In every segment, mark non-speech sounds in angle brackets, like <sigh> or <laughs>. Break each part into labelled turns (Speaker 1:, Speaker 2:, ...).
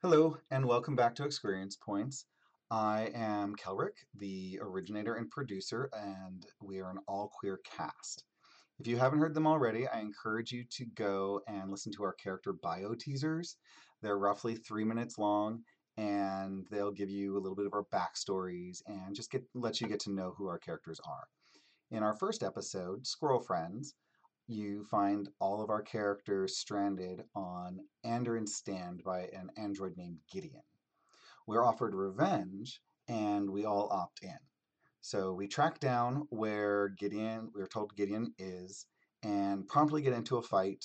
Speaker 1: Hello, and welcome back to Experience Points. I am Kelrick, the originator and producer, and we are an all queer cast. If you haven't heard them already, I encourage you to go and listen to our character bio teasers. They're roughly three minutes long, and they'll give you a little bit of our backstories and just get let you get to know who our characters are. In our first episode, Squirrel Friends, you find all of our characters stranded on Andoran Stand by an android named Gideon. We're offered revenge, and we all opt in. So we track down where Gideon, we are told Gideon is, and promptly get into a fight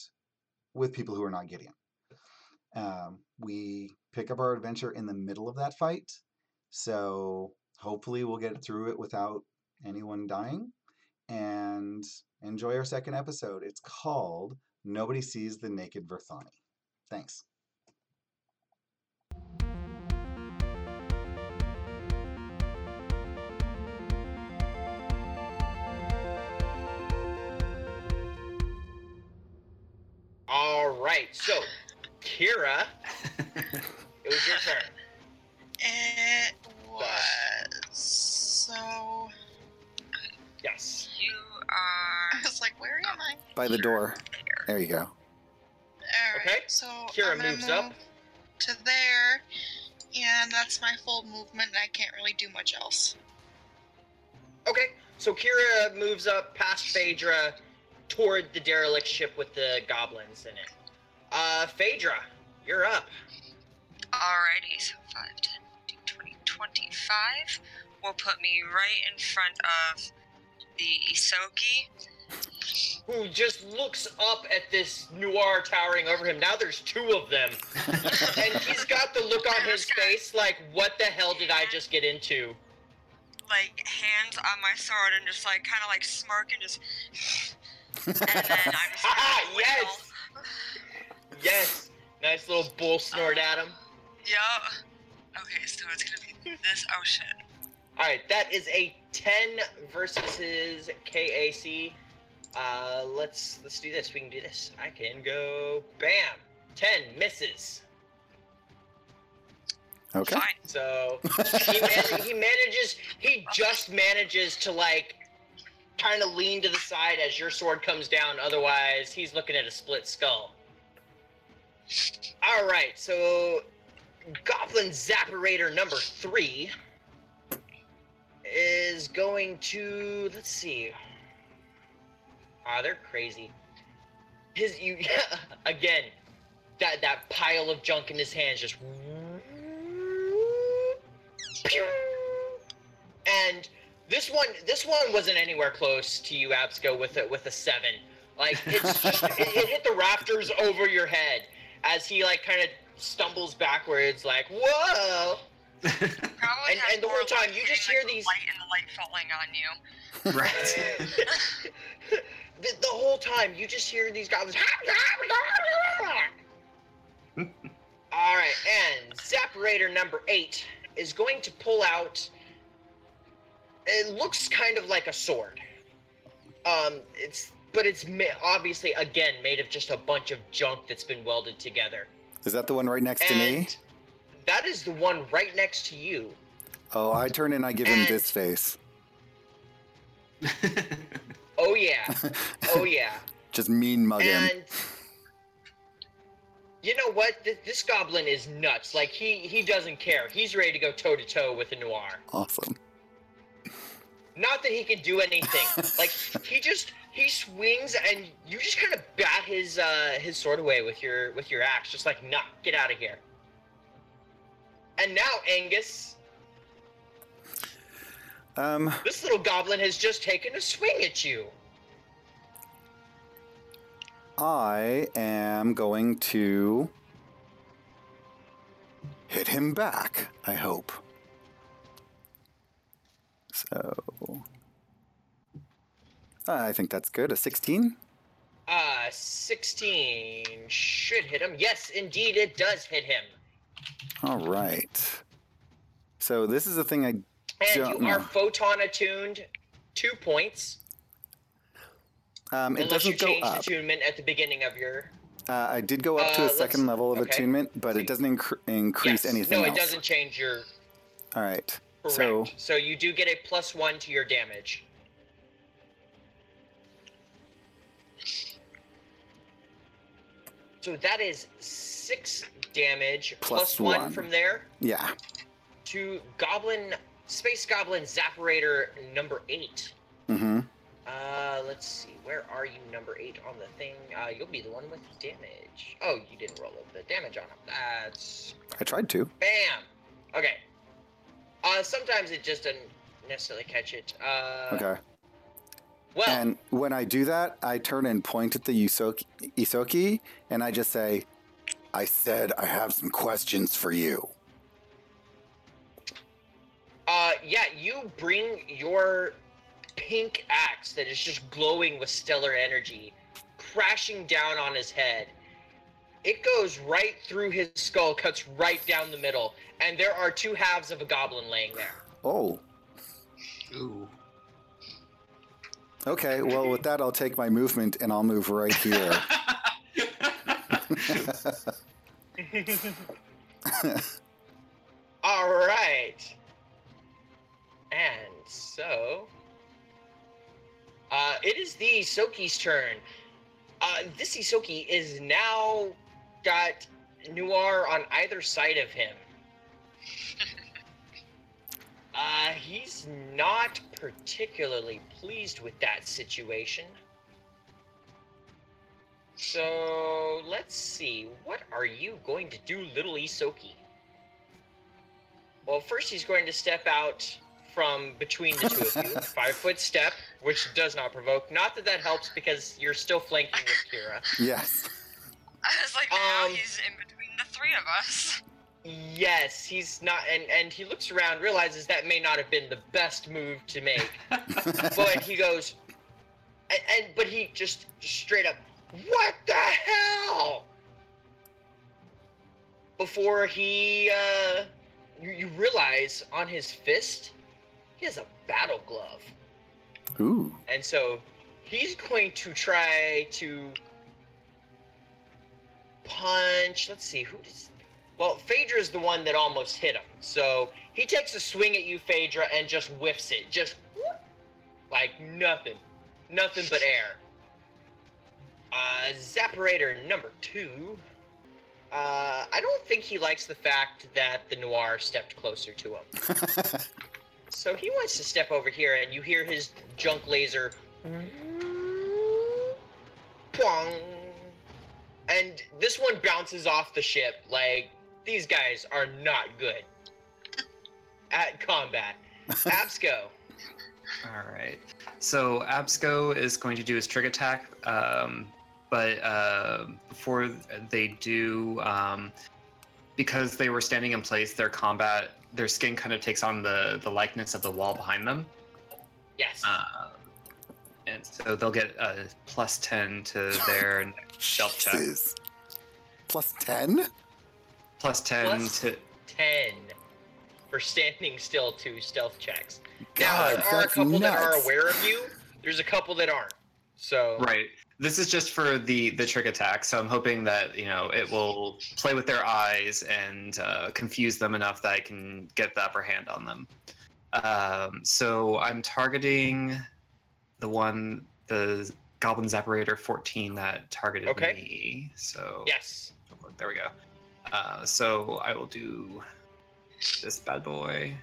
Speaker 1: with people who are not Gideon. Um, we pick up our adventure in the middle of that fight, so hopefully we'll get through it without anyone dying and enjoy our second episode. It's called Nobody Sees the Naked Verthani. Thanks.
Speaker 2: All right, so Kira, it was your turn. <laughs>
Speaker 3: It was so.
Speaker 2: Yes.
Speaker 4: You are.
Speaker 3: I was like, where am I?
Speaker 5: By the door. There you go.
Speaker 3: Alright,
Speaker 2: Okay.
Speaker 3: so
Speaker 2: Kira
Speaker 3: I'm gonna
Speaker 2: moves
Speaker 3: move
Speaker 2: up.
Speaker 3: to there, and that's my full movement, and I can't really do much else.
Speaker 2: Okay, so Kira moves up past Phaedra toward the derelict ship with the goblins in it. Uh, Phaedra, you're up.
Speaker 4: Alrighty, so 5, 10, 15, 20, 25 will put me right in front of the Ysoki.
Speaker 2: Who just looks up at this nuar towering over him. Now there's two of them. <laughs> and he's got the look on his face like, what the hell did I just get into?
Speaker 4: Like, hands on my sword and just like, kind of like smirk and just. and then I'm just.
Speaker 2: Ah, yes! Yes! Nice little bull snort at him.
Speaker 4: Yup. Okay, so it's gonna be this. Oh shit.
Speaker 2: Alright, that is a 10 versus his KAC. Uh, let's let's do this. We can do this. I can go bam. 10 misses.
Speaker 5: Okay.
Speaker 4: Fine.
Speaker 2: So he, man- he manages he just manages to like kind of lean to the side as your sword comes down. Otherwise, he's looking at a split skull. All right, so Goblin Zapperator number three is going to let's see. Ah, they're crazy. His you <laughs> again that that pile of junk in his hands just and this one this one wasn't anywhere close to you absco with a with a seven like it's <laughs> just, it, it hit the rafters over your head as he like kind of stumbles backwards like whoa And- and the whole time you just hear
Speaker 4: like, the
Speaker 2: these-
Speaker 4: light and the light falling on you. <laughs>
Speaker 5: right.
Speaker 2: The, the whole time you just hear these goblins <laughs> all right and zapperator number eight is going to pull out it looks kind of like a sword um it's but it's ma- obviously again made of just a bunch of junk that's been welded together
Speaker 5: Is that the one right next to me?
Speaker 2: that is the one right next to you
Speaker 5: Oh, I turn and I give him this face. <laughs>
Speaker 2: oh yeah oh <laughs> yeah
Speaker 5: Just mean mug him.
Speaker 2: And you know what? Th- This goblin is nuts. Like he he doesn't care. He's ready to go toe to toe with a nuar.
Speaker 5: Awesome.
Speaker 2: Not that he can do anything. <laughs> like he just he swings and you just kind of bat his uh his sword away with your with your axe. Just like nah, get out of here. And now Angus,
Speaker 5: Um,
Speaker 2: this little goblin has just taken a swing at you.
Speaker 5: I am going to hit him back, I hope. So. I think that's good. A 16?
Speaker 2: Uh, 16 should hit him. Yes, indeed, it does hit him.
Speaker 5: All right. So this is the thing I
Speaker 2: And you are photon attuned, two points.
Speaker 5: Um, it
Speaker 2: unless you
Speaker 5: doesn't go
Speaker 2: change
Speaker 5: up.
Speaker 2: attunement at the beginning of your.
Speaker 1: Uh, I did go up to
Speaker 2: Uh,
Speaker 1: a second level of
Speaker 2: okay.
Speaker 1: attunement, but it doesn't incre- increase
Speaker 2: Yes.
Speaker 1: anything
Speaker 2: No,
Speaker 1: else.
Speaker 2: it doesn't change your
Speaker 1: All right.
Speaker 2: correct.
Speaker 1: So
Speaker 2: so you do get a plus one to your damage. So that is six damage
Speaker 1: Plus
Speaker 2: plus one
Speaker 1: one.
Speaker 2: from there
Speaker 1: yeah.
Speaker 2: to Goblin Space Goblin Zapparator number eight.
Speaker 1: Mm-hmm.
Speaker 2: Uh, let's see. Where are you, number eight on the thing? Uh, you'll be the one with damage. Oh, you didn't roll up the damage on him. That's
Speaker 1: I tried to.
Speaker 2: bam. Okay. Uh, sometimes it just doesn't necessarily catch it. Uh,
Speaker 1: Okay.
Speaker 2: Well,
Speaker 1: And when I do that, I turn and point at the Ysoki, Ysoki and I just say, I said I have some questions for you.
Speaker 2: Uh, yeah, you bring your pink axe that is just glowing with stellar energy, crashing down on his head. It goes right through his skull, cuts right down the middle, and there are two halves of a goblin laying there.
Speaker 1: Oh,
Speaker 5: Ooh.
Speaker 1: okay. Well, with that, I'll take my movement and I'll move right here. <laughs> <laughs> <laughs>
Speaker 2: All right. And so, uh, it is the Ysoki's turn. Uh, this Ysoki is now got Nuar on either side of him. <laughs> Uh, he's not particularly pleased with that situation. So let's see. What are you going to do, little Ysoki? Well, first he's going to step out from between the two of you, <laughs> five foot step, which does not provoke. Not that that helps because you're still flanking with Kira.
Speaker 1: yes.
Speaker 4: I was like, now
Speaker 2: Um,
Speaker 4: he's in between the three of us.
Speaker 2: Yes, he's not, and and he looks around, realizes that may not have been the best move to make, <laughs> but he goes, and, and but he just straight up, what the hell? Before he, uh, you, you realize on his fist, he has a battle glove.
Speaker 1: Ooh.
Speaker 2: And so he's going to try to punch. Let's see, who does. Well, Phaedra is the one that almost hit him. So he takes a swing at you, Phaedra, and just whiffs it. Just whoop, like nothing. Nothing but air. Uh, Zapparator number two. Uh, I don't think he likes the fact that the Nuar stepped closer to him. <laughs> So he wants to step over here, and you hear his junk laser. Pwong. And this one bounces off the ship. Like, these guys are not good at combat. <laughs> Absco.
Speaker 5: All right. So Absco is going to do his trick attack, um, but uh, before they do, um, because they were standing in place, their combat, their skin kind of takes on the the likeness of the wall behind them,
Speaker 2: Yes.
Speaker 5: uh, and so they'll get a plus ten to their <laughs> stealth check.
Speaker 1: Plus 10?
Speaker 5: Plus ten
Speaker 2: Plus-
Speaker 5: to
Speaker 2: 10 for standing still to stealth checks. now, there are a
Speaker 1: that's
Speaker 2: couple that are aware of you, there's a couple that aren't. So,
Speaker 5: Right. This is just for the the trick attack, so I'm hoping that you know it will play with their eyes and uh, confuse them enough that I can get the upper hand on them. Um, so I'm targeting the one, the Goblin Zapparator 14 that targeted
Speaker 2: Okay.
Speaker 5: me. So
Speaker 2: yes.
Speaker 5: there we go. Uh, so I will do this bad boy.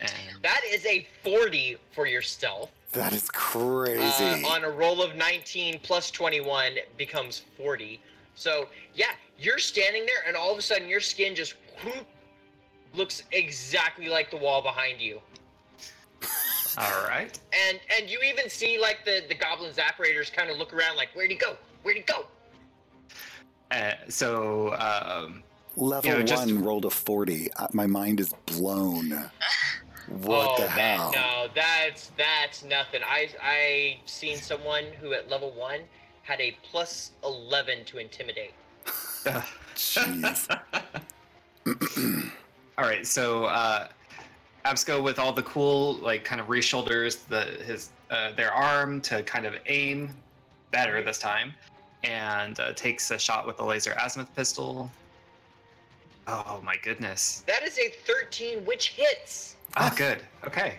Speaker 5: And
Speaker 2: That is a 40 for your stealth.
Speaker 1: That is crazy.
Speaker 2: Uh, on a roll of 19 plus 21 becomes 40. So, yeah, you're standing there, and all of a sudden your skin just whoop, looks exactly like the wall behind you. <laughs>
Speaker 5: all right.
Speaker 2: And and you even see like the, the goblin zapparators kind of look around like, where'd he go? Where'd he go?
Speaker 5: Uh, so um,
Speaker 1: Level
Speaker 5: you know, just-
Speaker 1: one rolled a 40. Uh, My mind is blown. <laughs> What
Speaker 2: oh,
Speaker 1: the hell?
Speaker 2: no, that's that's nothing. I I seen someone who at level one had a plus 11 to intimidate.
Speaker 1: Jeez. <laughs> <clears throat>
Speaker 5: all right, so uh, Absco with all the cool, like, kind of re-shoulders the his uh, their arm to kind of aim better this time. and uh, takes a shot with the laser azimuth pistol. Oh my goodness.
Speaker 2: That is a 13, which hits.
Speaker 5: Ah, good. Okay.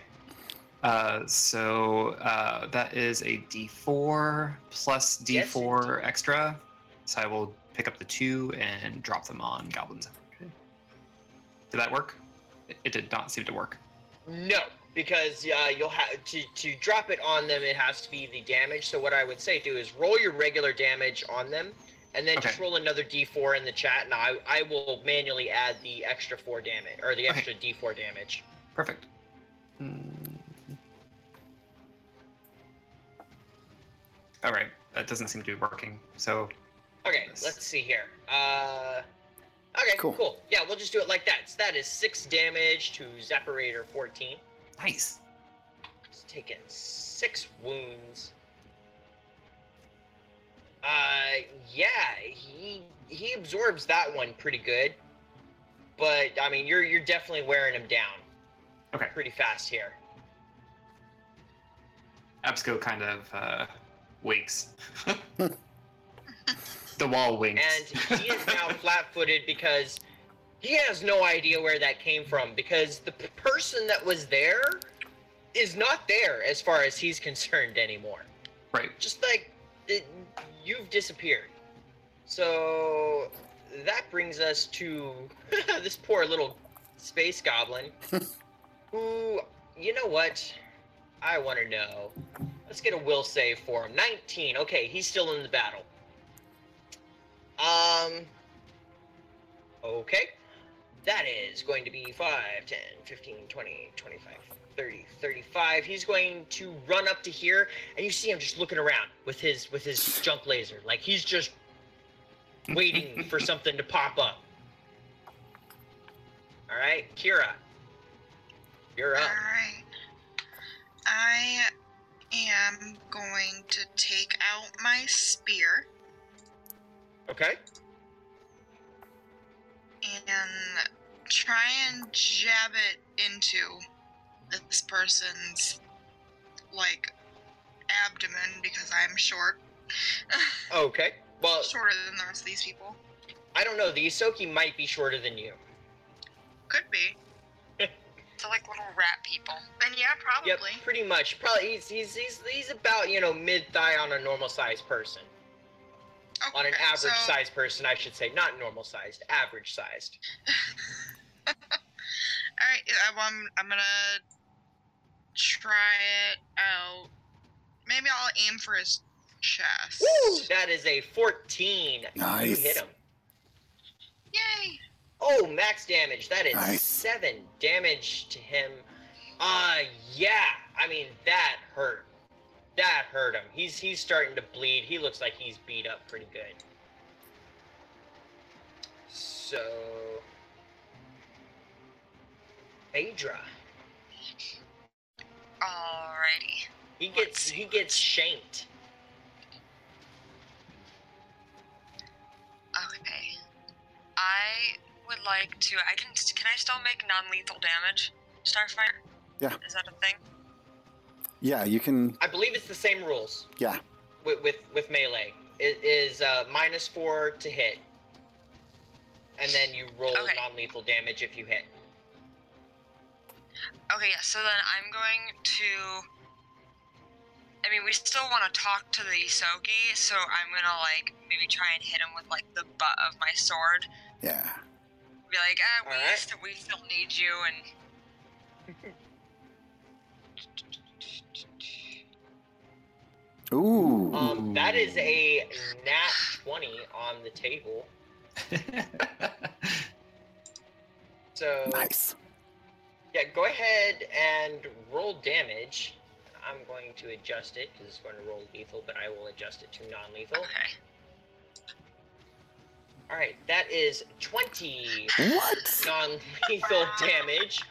Speaker 5: Uh, so uh, that is a D4 plus D4 extra. So I will pick up the two and drop them on goblins. Did that work? It, did not seem to work.
Speaker 2: No, because uh, you'll have to to drop it on them. It has to be the damage. So what I would say do is roll your regular damage on them, and then just roll another D4 in the chat, and I I will manually add the extra four damage or the
Speaker 5: Okay.
Speaker 2: extra D4 damage.
Speaker 5: Perfect. Mm. All right, that doesn't seem to be working. So
Speaker 2: Okay,
Speaker 5: Yes.
Speaker 2: let's see here. Uh, okay,
Speaker 1: Cool.
Speaker 2: cool. Yeah, we'll just do it like that. So that is six damage to Zapparator 14.
Speaker 5: nice.
Speaker 2: He's taken six wounds. Uh, yeah, he he absorbs that one pretty good. But I mean, you're you're definitely wearing him down
Speaker 5: Okay.
Speaker 2: pretty fast here.
Speaker 5: Absco kind of uh, winks. <laughs> the wall winks.
Speaker 2: And he is now <laughs> flat-footed because he has no idea where that came from because the p- person that was there is not there as far as he's <laughs> concerned anymore.
Speaker 5: right.
Speaker 2: just like it, you've disappeared. So that brings us to this poor little space goblin who, you know what? I want to know. Let's get a will save for him. 19. Okay, he's still in the battle. Um. Okay. That is going to be 5, 10, 15, 20, 25, 30, 35. He's going to run up to here and you see him just looking around with his with his junk laser. Like he's just waiting for <laughs> something to pop up. All right, Kira. You're up.
Speaker 3: Alright. I am going to take out my spear
Speaker 2: Okay.
Speaker 3: and try and jab it into this person's like abdomen because I'm short. <laughs>
Speaker 2: Okay. Well,
Speaker 3: Shorter than the rest of these people.
Speaker 2: I don't know. The Ysoki might be shorter than you.
Speaker 3: Could be.
Speaker 4: They're like little rat people.
Speaker 3: Then yeah, probably.
Speaker 2: Yep,
Speaker 3: probably.
Speaker 2: pretty much. Probably he's he's he's, he's about you know mid thigh on a normal sized person. Okay, On an average
Speaker 3: so-
Speaker 2: sized person, I should say, not normal sized, average sized. <laughs>
Speaker 3: All right, I'm, I'm gonna try it out. Maybe I'll aim for his chest.
Speaker 2: Woo! That is a 14. You
Speaker 1: Nice.
Speaker 2: hit him.
Speaker 3: Yay!
Speaker 2: Oh, max damage. That is
Speaker 1: Nice.
Speaker 2: seven damage to him. Uh, yeah. I mean, that hurt. That hurt him. He's he's starting to bleed. He looks like he's beat up pretty good. So, Phaedra.
Speaker 4: Alrighty.
Speaker 2: He gets he gets shanked.
Speaker 4: Okay. I would like to. I can. Can I still make non-lethal damage? Starfire.
Speaker 1: Yeah.
Speaker 4: Is that a thing?
Speaker 1: Yeah, you can.
Speaker 2: I believe it's the same rules.
Speaker 1: Yeah.
Speaker 2: With with, with melee, it is uh, minus four to hit, and then you roll
Speaker 4: Okay.
Speaker 2: non-lethal damage if you hit.
Speaker 4: Okay. Yeah. So then I'm going to. I mean, we still want to talk to the Ysoki, so I'm gonna like maybe try and hit him with like the butt of my sword.
Speaker 1: Yeah.
Speaker 4: Be like, ah, we
Speaker 2: Alright.
Speaker 4: still, we still need you, and
Speaker 1: Ooh.
Speaker 2: Um, that is a nat twenty on the table. <laughs> So
Speaker 1: nice.
Speaker 2: yeah, go ahead and roll damage. I'm going to adjust it because it's going to roll lethal, but I will adjust it to non-lethal.
Speaker 4: okay.
Speaker 2: All right, that is twenty
Speaker 1: What?
Speaker 2: non-lethal <laughs> damage.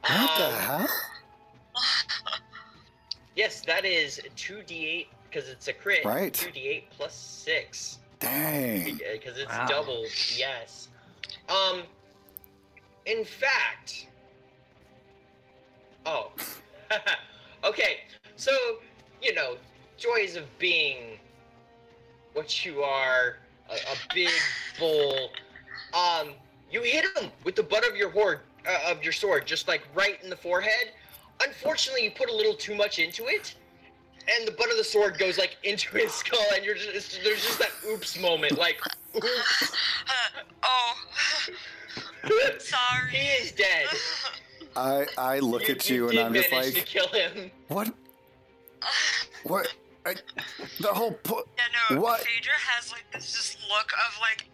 Speaker 1: What the
Speaker 2: Um,
Speaker 1: hell?
Speaker 2: Yes, that is 2d8 because it's a crit.
Speaker 1: Right.
Speaker 2: 2d8 plus 6
Speaker 1: Dang.
Speaker 2: because it's
Speaker 5: Wow.
Speaker 2: doubled. Yes. Um in fact Oh. <laughs> okay. So, you know, joys of being what you are, a, a big bull. Um, you hit him with the butt of your horde uh, of your sword, just like right in the forehead. Unfortunately, you put a little too much into it, and the butt of the sword goes like into his skull, and you're just it's, there's just that oops moment, like <laughs> oops,
Speaker 4: oh, sorry.
Speaker 2: he is dead.
Speaker 1: I I look at you, and I'm just
Speaker 2: manage to
Speaker 1: like,
Speaker 2: kill him.
Speaker 1: what? What? I, <laughs> the whole po-
Speaker 4: Yeah, no,
Speaker 1: What?
Speaker 4: Phaedra has like this just look of like,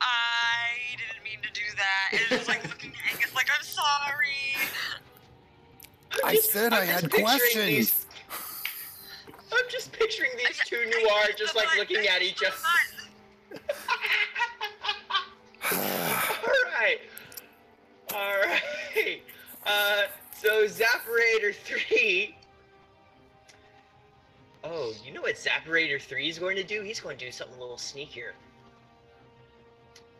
Speaker 4: I didn't mean to do that. And it's just like looking at Angus like, I'm sorry.
Speaker 1: I
Speaker 2: just-
Speaker 1: said
Speaker 2: I'm
Speaker 1: I had questions.
Speaker 2: these- I'm just picturing these two Nuar just like looking at each other. <laughs> Alright. Alright. Uh, so Zapparator 3. Oh, you know what Zapparator 3 is going to do? He's going to do something a little sneakier.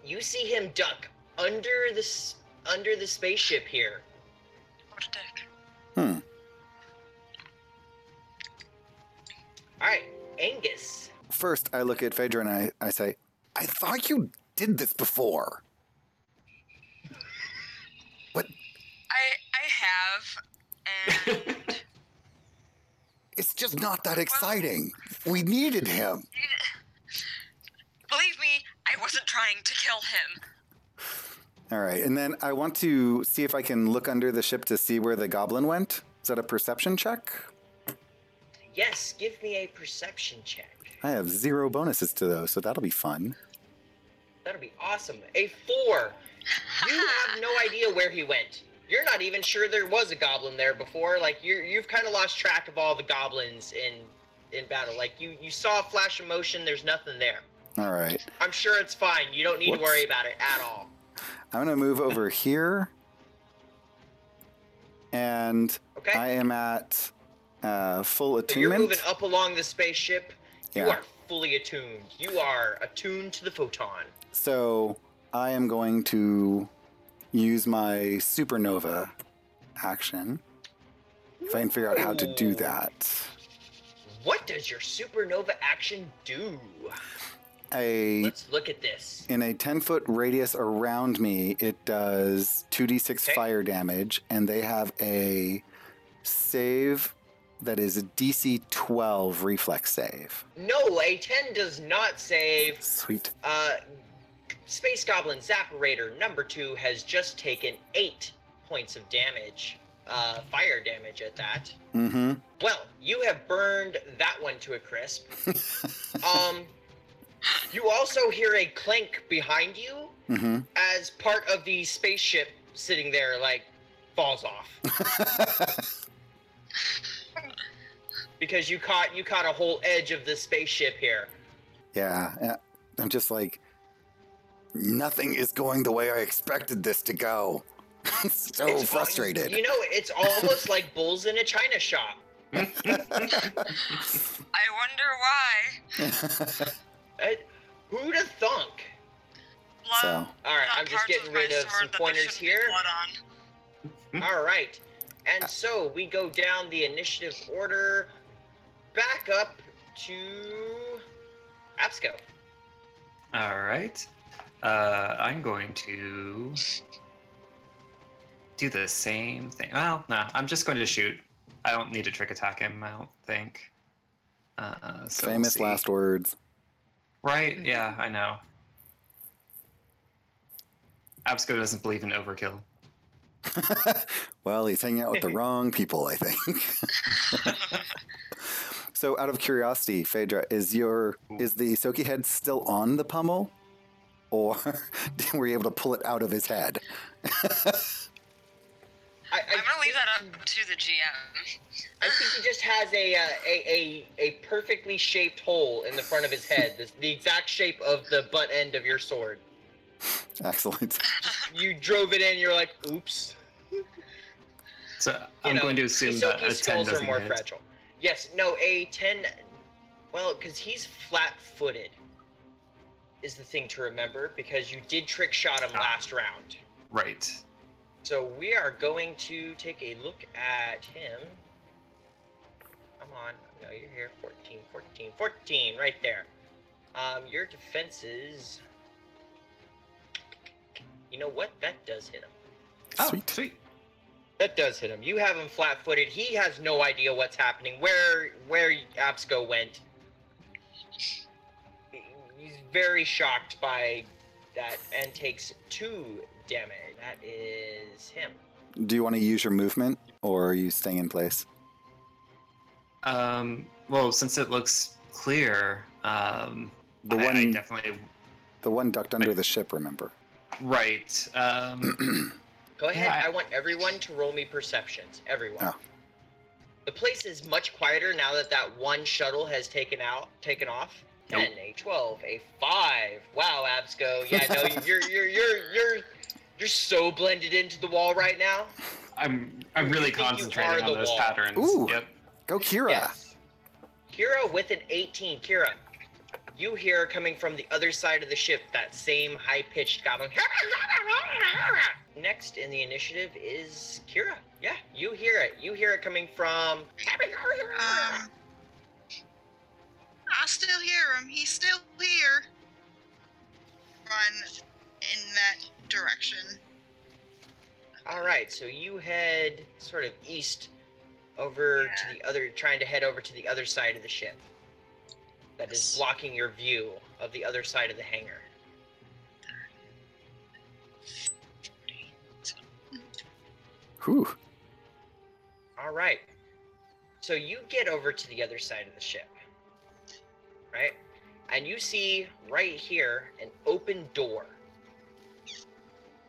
Speaker 2: You see him duck under the under the spaceship here.
Speaker 4: What a dick.
Speaker 1: Hmm.
Speaker 2: Alright, Angus.
Speaker 1: First, I look at Phaedra and I, I say, I thought you did this before. <laughs> What?
Speaker 4: I I have, and <laughs>
Speaker 1: It's just not that exciting. We needed him.
Speaker 4: believe me, I wasn't trying to kill him.
Speaker 1: All right, and then I want to see if I can look under the ship to see where the goblin went. Is that a perception check?
Speaker 2: Yes, give me a perception check.
Speaker 1: I have zero bonuses to those, so that'll be fun.
Speaker 2: That'll be awesome. A four. You have no idea where he went. You're not even sure there was a goblin there before. Like you, you've kind of lost track of all the goblins in in battle. Like you, you saw a flash of motion. There's nothing there.
Speaker 1: All right,
Speaker 2: I'm sure it's fine. You don't need
Speaker 1: Whoops.
Speaker 2: to worry about it at all.
Speaker 1: I'm gonna move over here, and
Speaker 2: Okay.
Speaker 1: I am at uh, full
Speaker 2: so you're moving
Speaker 1: attunement.
Speaker 2: up along the spaceship. You
Speaker 1: Yeah.
Speaker 2: are fully attuned. You are attuned to the photon.
Speaker 1: So I am going to use my supernova action. If I can figure out how to do that.
Speaker 2: What does your supernova action do?
Speaker 1: A
Speaker 2: Let's look at this.
Speaker 1: in a 10 foot radius around me, it does 2d6
Speaker 2: Okay.
Speaker 1: fire damage, and they have a save that is a DC 12 reflex save.
Speaker 2: No, a 10 does not save.
Speaker 1: Sweet.
Speaker 2: Uh, Space Goblin Zapperator number two has just taken eight points of damage. Uh, fire damage at that.
Speaker 1: Mm-hmm.
Speaker 2: Well, you have burned that one to a crisp. <laughs> Um, you also hear a clank behind you
Speaker 1: mm hmm.
Speaker 2: as part of the spaceship sitting there, like, falls off. <laughs> Because you caught you caught a whole edge of the spaceship here.
Speaker 1: yeah. I'm just like, nothing is going the way I expected this to go. I'm <laughs> so
Speaker 2: It's-
Speaker 1: frustrated.
Speaker 2: You know, it's almost <laughs> like bulls in a china shop. <laughs>
Speaker 4: I wonder why.
Speaker 2: Uh, who'd have thunk?
Speaker 4: Blood,
Speaker 1: so,
Speaker 2: All right, I'm just getting rid of some pointers here. All right, and so we go down the initiative order, back up to Absco.
Speaker 5: All right. Uh, I'm going to do the same thing. Well, no, I'm just going to shoot. I don't need to trick attack him. I don't think. Uh, so we'll
Speaker 1: famous last words.
Speaker 5: Right? Yeah, I know. Absco doesn't believe in overkill. <laughs>
Speaker 1: well, he's hanging out with the <laughs> wrong people, I think. <laughs> so, out of curiosity, Phaedra, is your is the Ysoki head still on the pommel, or <laughs> were you able to pull it out of his head? <laughs>
Speaker 2: I, I
Speaker 4: I'm gonna leave that up to the GM.
Speaker 2: I think he just has a, uh, a a a perfectly shaped hole in the front of his head, the, the exact shape of the butt end of your sword. <laughs>
Speaker 1: Excellent.
Speaker 2: You drove it in, you're like, oops.
Speaker 5: So I'm
Speaker 2: know,
Speaker 5: going to assume that
Speaker 2: Ysoki
Speaker 5: a 10
Speaker 2: are
Speaker 5: doesn't
Speaker 2: more
Speaker 5: hit.
Speaker 2: fragile. Yes, no, a 10. Well, because he's flat footed, is the thing to remember, because you did trick shot him
Speaker 5: Ah.
Speaker 2: last round.
Speaker 5: Right.
Speaker 2: So we are going to take a look at him. Come on. No, you're here. 14, 14, 14, right there. Um, your defenses. You know what? That does hit him.
Speaker 5: Oh,
Speaker 1: Sweet.
Speaker 5: sweet.
Speaker 2: That does hit him. You have him flat-footed. He has no idea what's happening. Where where Absco went. He's very shocked by that and takes two damage. That is him.
Speaker 1: Do you want to use your movement or are you staying in place?
Speaker 5: Um, well, since it looks clear, um,
Speaker 1: The
Speaker 5: I, I
Speaker 1: one,
Speaker 5: definitely
Speaker 1: the one ducked under the ship. Remember?
Speaker 5: right. Um, <clears throat>
Speaker 2: Go ahead.
Speaker 5: Yeah, I-
Speaker 2: I want everyone to roll me perceptions. Everyone.
Speaker 1: Oh.
Speaker 2: The place is much quieter now that that one shuttle has taken out, taken off.
Speaker 5: Nope.
Speaker 2: 10, a 12, a 5. Wow, Absco. Yeah, no, <laughs> you're you're you're you're you're so blended into the wall right now.
Speaker 5: I'm I'm really
Speaker 2: You
Speaker 5: concentrating on those
Speaker 2: wall.
Speaker 5: patterns.
Speaker 1: Ooh.
Speaker 5: Yep.
Speaker 1: Go, Kira.
Speaker 2: Yes. Kira with an 18. Kira, you hear coming from the other side of the ship that same high-pitched goblin. <laughs> Next in the initiative is Kira. Yeah, you hear it. You hear it coming from.
Speaker 3: Um, I still hear him. He's still here. Run in that direction.
Speaker 2: All right, so you head sort of east over to the other, trying to head over to the other side of the ship. That is blocking your view of the other side of the hangar.
Speaker 1: Whew.
Speaker 2: All right. So you get over to the other side of the ship, right? And you see right here an open door.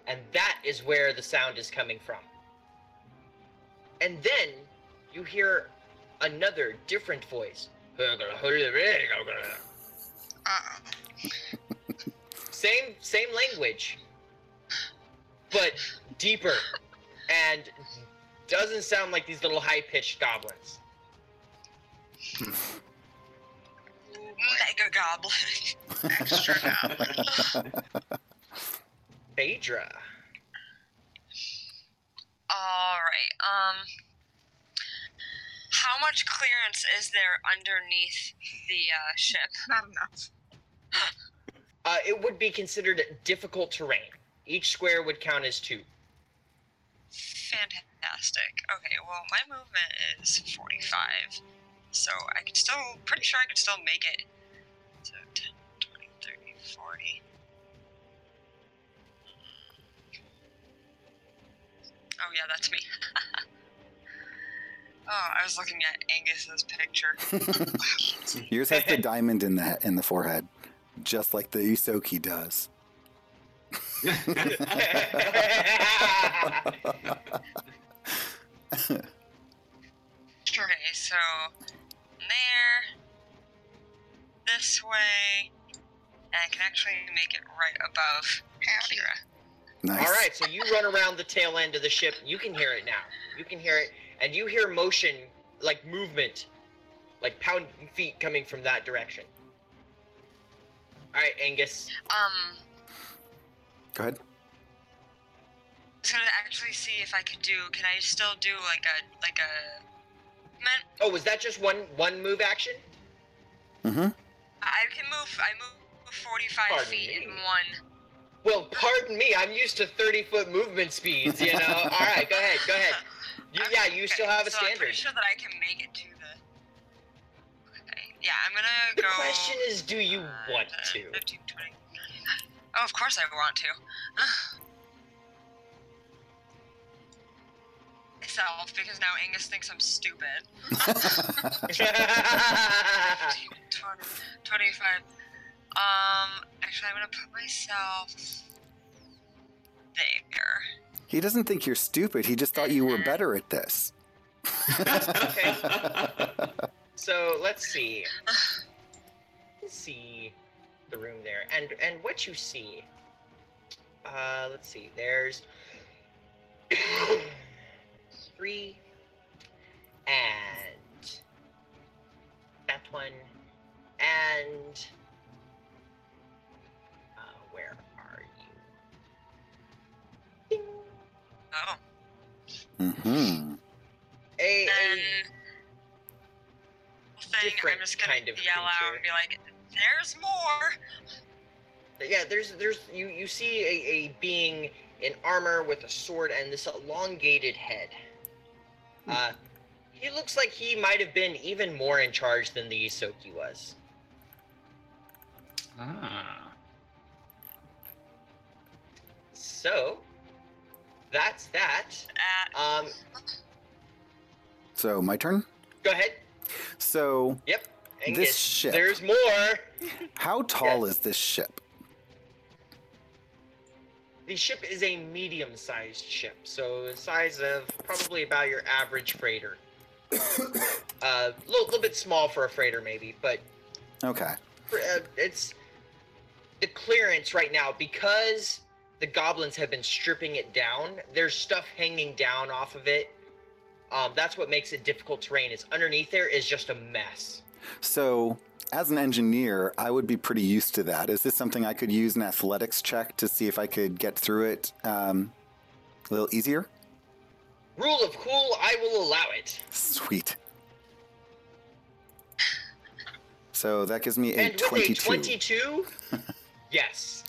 Speaker 2: And that is where the sound is coming from. And then you hear another different voice. <laughs> Same same language, but deeper and doesn't sound like these little high-pitched goblins. <laughs>
Speaker 4: Mega goblin.
Speaker 3: Extra <laughs> now.
Speaker 2: Phaedra.
Speaker 4: All right. Um, how much clearance is there underneath the uh, ship?
Speaker 3: Not enough. <gasps>
Speaker 2: Uh, it would be considered difficult terrain. Each square would count as two.
Speaker 4: Fantastic. Okay. Well, my movement is forty-five, so I could still. Pretty sure I could still make it. So 10, 20, 30, 40. Oh yeah, that's me. <laughs> oh, I was looking at Angus's picture. <laughs> <laughs>
Speaker 1: Yours has the diamond in the in the forehead, just like the Ysoki does.
Speaker 4: Okay, so there, this way, and I can actually make it right above
Speaker 3: Howdy.
Speaker 4: Kira.
Speaker 1: Nice.
Speaker 2: All right, so you run around the tail end of the ship. You can hear it now. You can hear it, and you hear motion, like movement, like pounding feet coming from that direction. All right, Angus.
Speaker 4: Um,
Speaker 1: Go ahead.
Speaker 4: I was gonna actually see if I could do. Can I still do like a like a? Man,
Speaker 2: Oh, was that just one one move action?
Speaker 1: Mm-hmm.
Speaker 4: I can move. I move forty-five
Speaker 2: Pardon
Speaker 4: feet in one.
Speaker 2: Well, pardon me. I'm used to 30 foot movement speeds. You know. <laughs> All right, go ahead. Go ahead. You,
Speaker 4: Okay,
Speaker 2: yeah, you
Speaker 4: okay,
Speaker 2: still have a
Speaker 4: so I'm
Speaker 2: standard.
Speaker 4: pretty sure that I can make it to the. Okay. Yeah, I'm gonna
Speaker 2: The
Speaker 4: go.
Speaker 2: question is, do you
Speaker 4: uh,
Speaker 2: want
Speaker 4: 10,
Speaker 2: to?
Speaker 4: 15, 20. Oh, of course I want to. <sighs> <sighs> Myself, because now Angus thinks I'm stupid. 20, <laughs> 25. <laughs> Um, actually, I'm gonna put myself there.
Speaker 1: he doesn't think you're stupid. He just thought you were better at this.
Speaker 2: Okay. <laughs> So let's see. Let's see the room there, and and what you see. Uh, let's see. There's three, and that one, and uh, where are you? Ding.
Speaker 4: Oh.
Speaker 1: Mm-hmm.
Speaker 2: A, a
Speaker 4: Then thing, I'm just gonna
Speaker 2: kind of
Speaker 4: yell out and be like, There's more.
Speaker 2: yeah, there's there's you you see a, a being in armor with a sword and this elongated head. Uh, he looks like he might have been even more in charge than the Ysoki was.
Speaker 5: Ah.
Speaker 2: So, that's that.
Speaker 4: Uh,
Speaker 2: Um,
Speaker 1: So my turn.
Speaker 2: go ahead.
Speaker 1: So
Speaker 2: Angus,
Speaker 1: This ship.
Speaker 2: There's more.
Speaker 1: how <laughs> tall
Speaker 2: Yes.
Speaker 1: is this ship?
Speaker 2: The ship is a medium-sized ship, so the size of probably about your average freighter. A <coughs> uh, little, little bit small for a freighter, maybe, but
Speaker 1: Okay.
Speaker 2: for, uh, it's the clearance right now because the goblins have been stripping it down. There's stuff hanging down off of it. Um, that's what makes it difficult terrain. Is underneath there is just a mess.
Speaker 1: So as an engineer, I would be pretty used to that. Is this something I could use an athletics check to see if I could get through it um, a little easier?
Speaker 2: Rule of cool, I will allow it.
Speaker 1: Sweet. So that gives me a
Speaker 2: and with
Speaker 1: 22.
Speaker 2: a 22, <laughs> yes,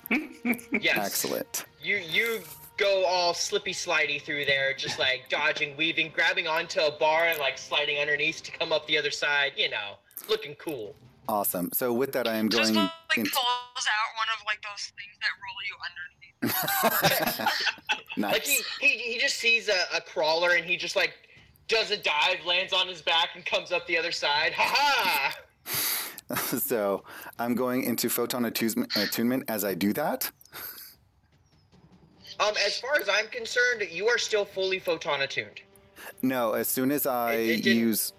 Speaker 2: yes,
Speaker 1: Excellent.
Speaker 2: You you go all slippy slidey through there, just like dodging, weaving, grabbing onto a bar and like sliding underneath to come up the other side. You know, looking cool.
Speaker 1: Awesome. So with that, I am going.
Speaker 4: just
Speaker 1: going.
Speaker 4: like
Speaker 1: into-
Speaker 4: pulls out one of like those things that roll you underneath.
Speaker 1: nice. <laughs>
Speaker 2: Like he, he he just sees a, a crawler and he just like does a dive, lands on his back, and comes up the other side. Ha ha! <laughs>
Speaker 1: so I'm going into photon attunement, attunement as I do that.
Speaker 2: Um, as far as I'm concerned, you are still fully photon attuned.
Speaker 1: No, as soon as I
Speaker 2: It- it didn't-
Speaker 1: use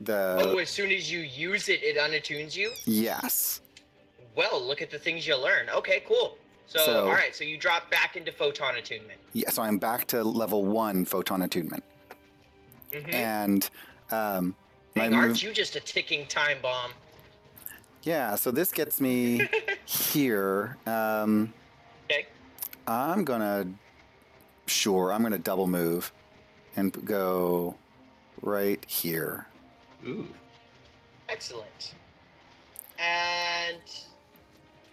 Speaker 1: the
Speaker 2: oh, as soon as you use it, it unattunes you.
Speaker 1: yes,
Speaker 2: Well, look at the things you learn. Okay, cool. So,
Speaker 1: So-
Speaker 2: all right, so you drop back into photon attunement.
Speaker 1: yeah. So I'm back to level one photon attunement,
Speaker 2: Mm-hmm.
Speaker 1: and um, my
Speaker 2: Dang,
Speaker 1: move.
Speaker 2: aren't you just a ticking time bomb?
Speaker 1: Yeah. So this gets me <laughs> here. Um,
Speaker 2: Okay.
Speaker 1: I'm gonna sure I'm gonna double move and go right here.
Speaker 5: Ooh.
Speaker 2: Excellent. And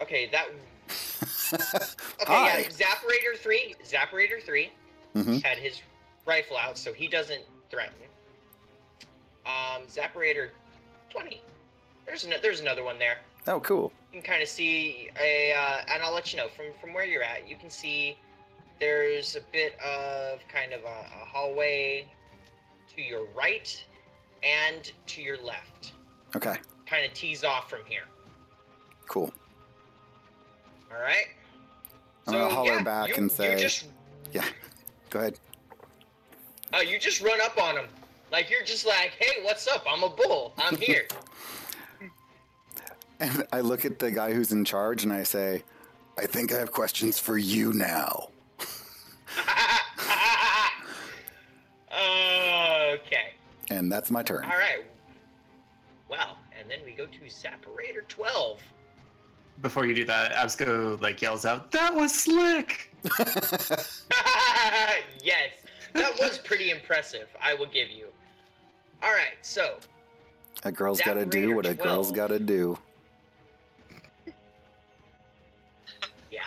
Speaker 2: okay, that <laughs> okay,
Speaker 1: Hi.
Speaker 2: yeah, Zapparator three, Zapperator three
Speaker 1: Mhm.
Speaker 2: had his rifle out, so he doesn't threaten. Um, Zapparator twenty. There's an, there's another one there.
Speaker 1: Oh, cool.
Speaker 2: You can kind of see a, uh, and I'll let you know from from where you're at. You can see there's a bit of kind of a, a hallway to your right and to your left.
Speaker 1: Okay.
Speaker 2: Kind of tease off from here.
Speaker 1: Cool.
Speaker 2: All right.
Speaker 1: I'm gonna holler
Speaker 2: yeah,
Speaker 1: back
Speaker 2: you,
Speaker 1: and say-
Speaker 2: just
Speaker 1: Yeah. Go ahead.
Speaker 2: uh, you just run up on him like you're just like, hey, what's up? I'm a bull. I'm here. <laughs>
Speaker 1: And I look at the guy who's in charge and I say, I think I have questions for you now.
Speaker 2: okay. <laughs>
Speaker 1: And that's my turn.
Speaker 2: All right. Well, and then we go to Separator 12.
Speaker 5: Before you do that, Absco like yells out, "That was slick!" <laughs> <laughs>
Speaker 2: yes, that was pretty impressive. I will give you. All right, so
Speaker 1: a girl's gotta do
Speaker 2: Raider
Speaker 1: what a girl's gotta do. <laughs>
Speaker 2: yeah,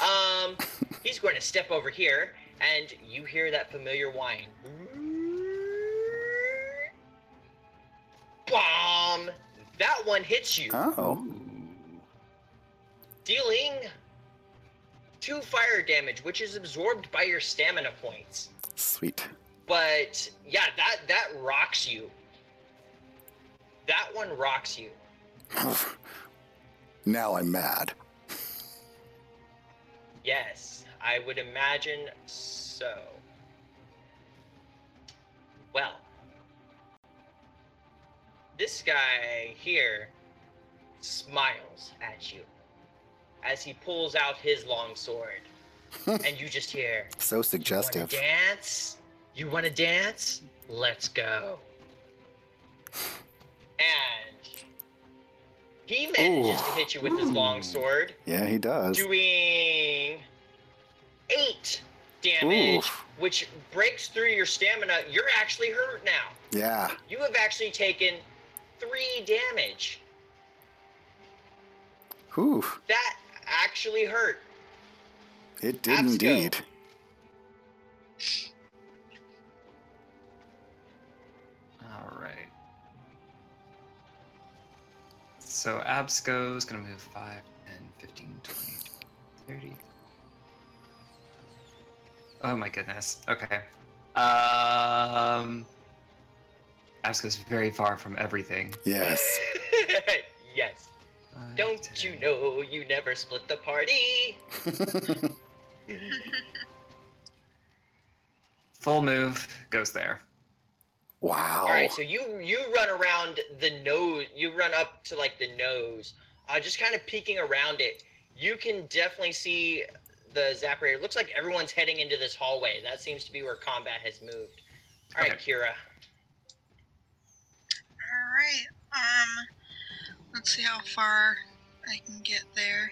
Speaker 2: um, he's going to step over here, and you hear that familiar whine. Bomb! That one hits you,
Speaker 1: Oh.
Speaker 2: dealing two fire damage, which is absorbed by your stamina points.
Speaker 1: Sweet.
Speaker 2: But yeah, that that rocks you. That one rocks you. <sighs>
Speaker 1: now I'm mad.
Speaker 2: Yes, I would imagine so. Well, this guy here smiles at you as he pulls out his long sword, <laughs> and you just hear,
Speaker 1: So suggestive.
Speaker 2: to dance? You want to dance? Let's go." <sighs> And he manages
Speaker 1: Ooh.
Speaker 2: to hit you with his long sword.
Speaker 1: Yeah, he does.
Speaker 2: doing eight damage,
Speaker 1: Oof.
Speaker 2: which breaks through your stamina. You're actually hurt now.
Speaker 1: Yeah.
Speaker 2: You have actually taken three damage.
Speaker 1: Whew,
Speaker 2: That actually hurt.
Speaker 1: it did
Speaker 2: Absco.
Speaker 1: indeed.
Speaker 5: All right. So Absco is going to move 5, 10, 15, 20, 30. Oh my goodness. Okay. Um, Absco's very far from everything.
Speaker 1: Yes. <laughs>
Speaker 2: yes.
Speaker 5: Five,
Speaker 2: Don't
Speaker 5: 10.
Speaker 2: you know you never split the party? <laughs>
Speaker 5: Full move goes there.
Speaker 1: wow.
Speaker 2: All right, so you you run around the nose. You run up to like the nose, uh, just kind of peeking around it. You can definitely see the Zapper. It looks like everyone's heading into this hallway. That seems to be where combat has moved. All right,
Speaker 5: Okay.
Speaker 2: Kira.
Speaker 3: All right. Um, let's see how far I can get there.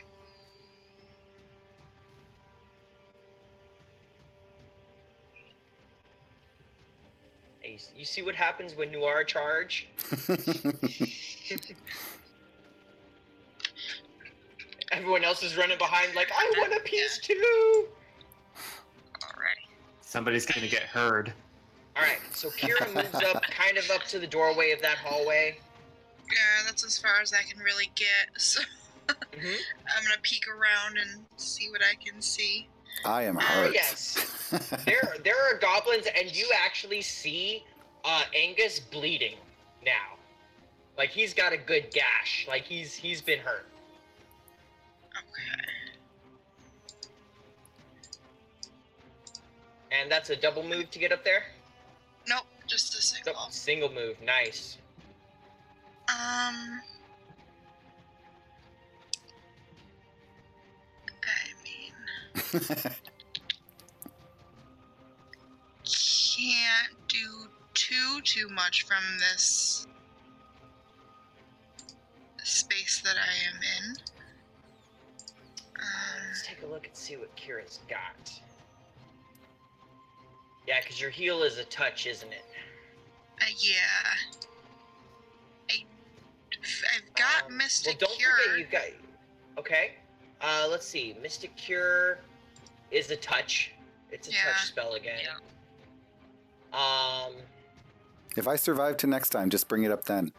Speaker 2: Hey, You see what happens when you are charge? <laughs> Everyone else is running behind, like I want a piece too.
Speaker 3: Alright.
Speaker 5: Somebody's going to get heard.
Speaker 2: All right, so Kira moves up, kind of up to the doorway of that hallway.
Speaker 3: Yeah, that's as far as I can really get. <laughs> So
Speaker 2: Mhm.
Speaker 3: I'm gonna peek around and see what I can see.
Speaker 1: I am
Speaker 2: Oh
Speaker 1: hurt.
Speaker 2: yes. <laughs> there there are goblins and you actually see uh Angus bleeding now. Like he's got a good gash. Like he's he's been hurt.
Speaker 3: Okay.
Speaker 2: And that's a double move to get up there?
Speaker 3: Nope, just a
Speaker 2: So,
Speaker 3: single.
Speaker 2: single move. Nice.
Speaker 3: Um. I mean, can't do too too much from this space that I am in.
Speaker 2: Let's
Speaker 3: Um,
Speaker 2: take a look and see what Kira's got. Yeah, because your heal is a touch, isn't it?
Speaker 3: uh, yeah. I, I've got
Speaker 2: Um,
Speaker 3: Mystic
Speaker 2: well, don't
Speaker 3: Cure.
Speaker 2: forget you've got. Okay. Uh, let's see. Mystic Cure is a touch. It's a
Speaker 3: Yeah.
Speaker 2: touch spell again. Um.
Speaker 1: if I survive to next time, just bring it up then.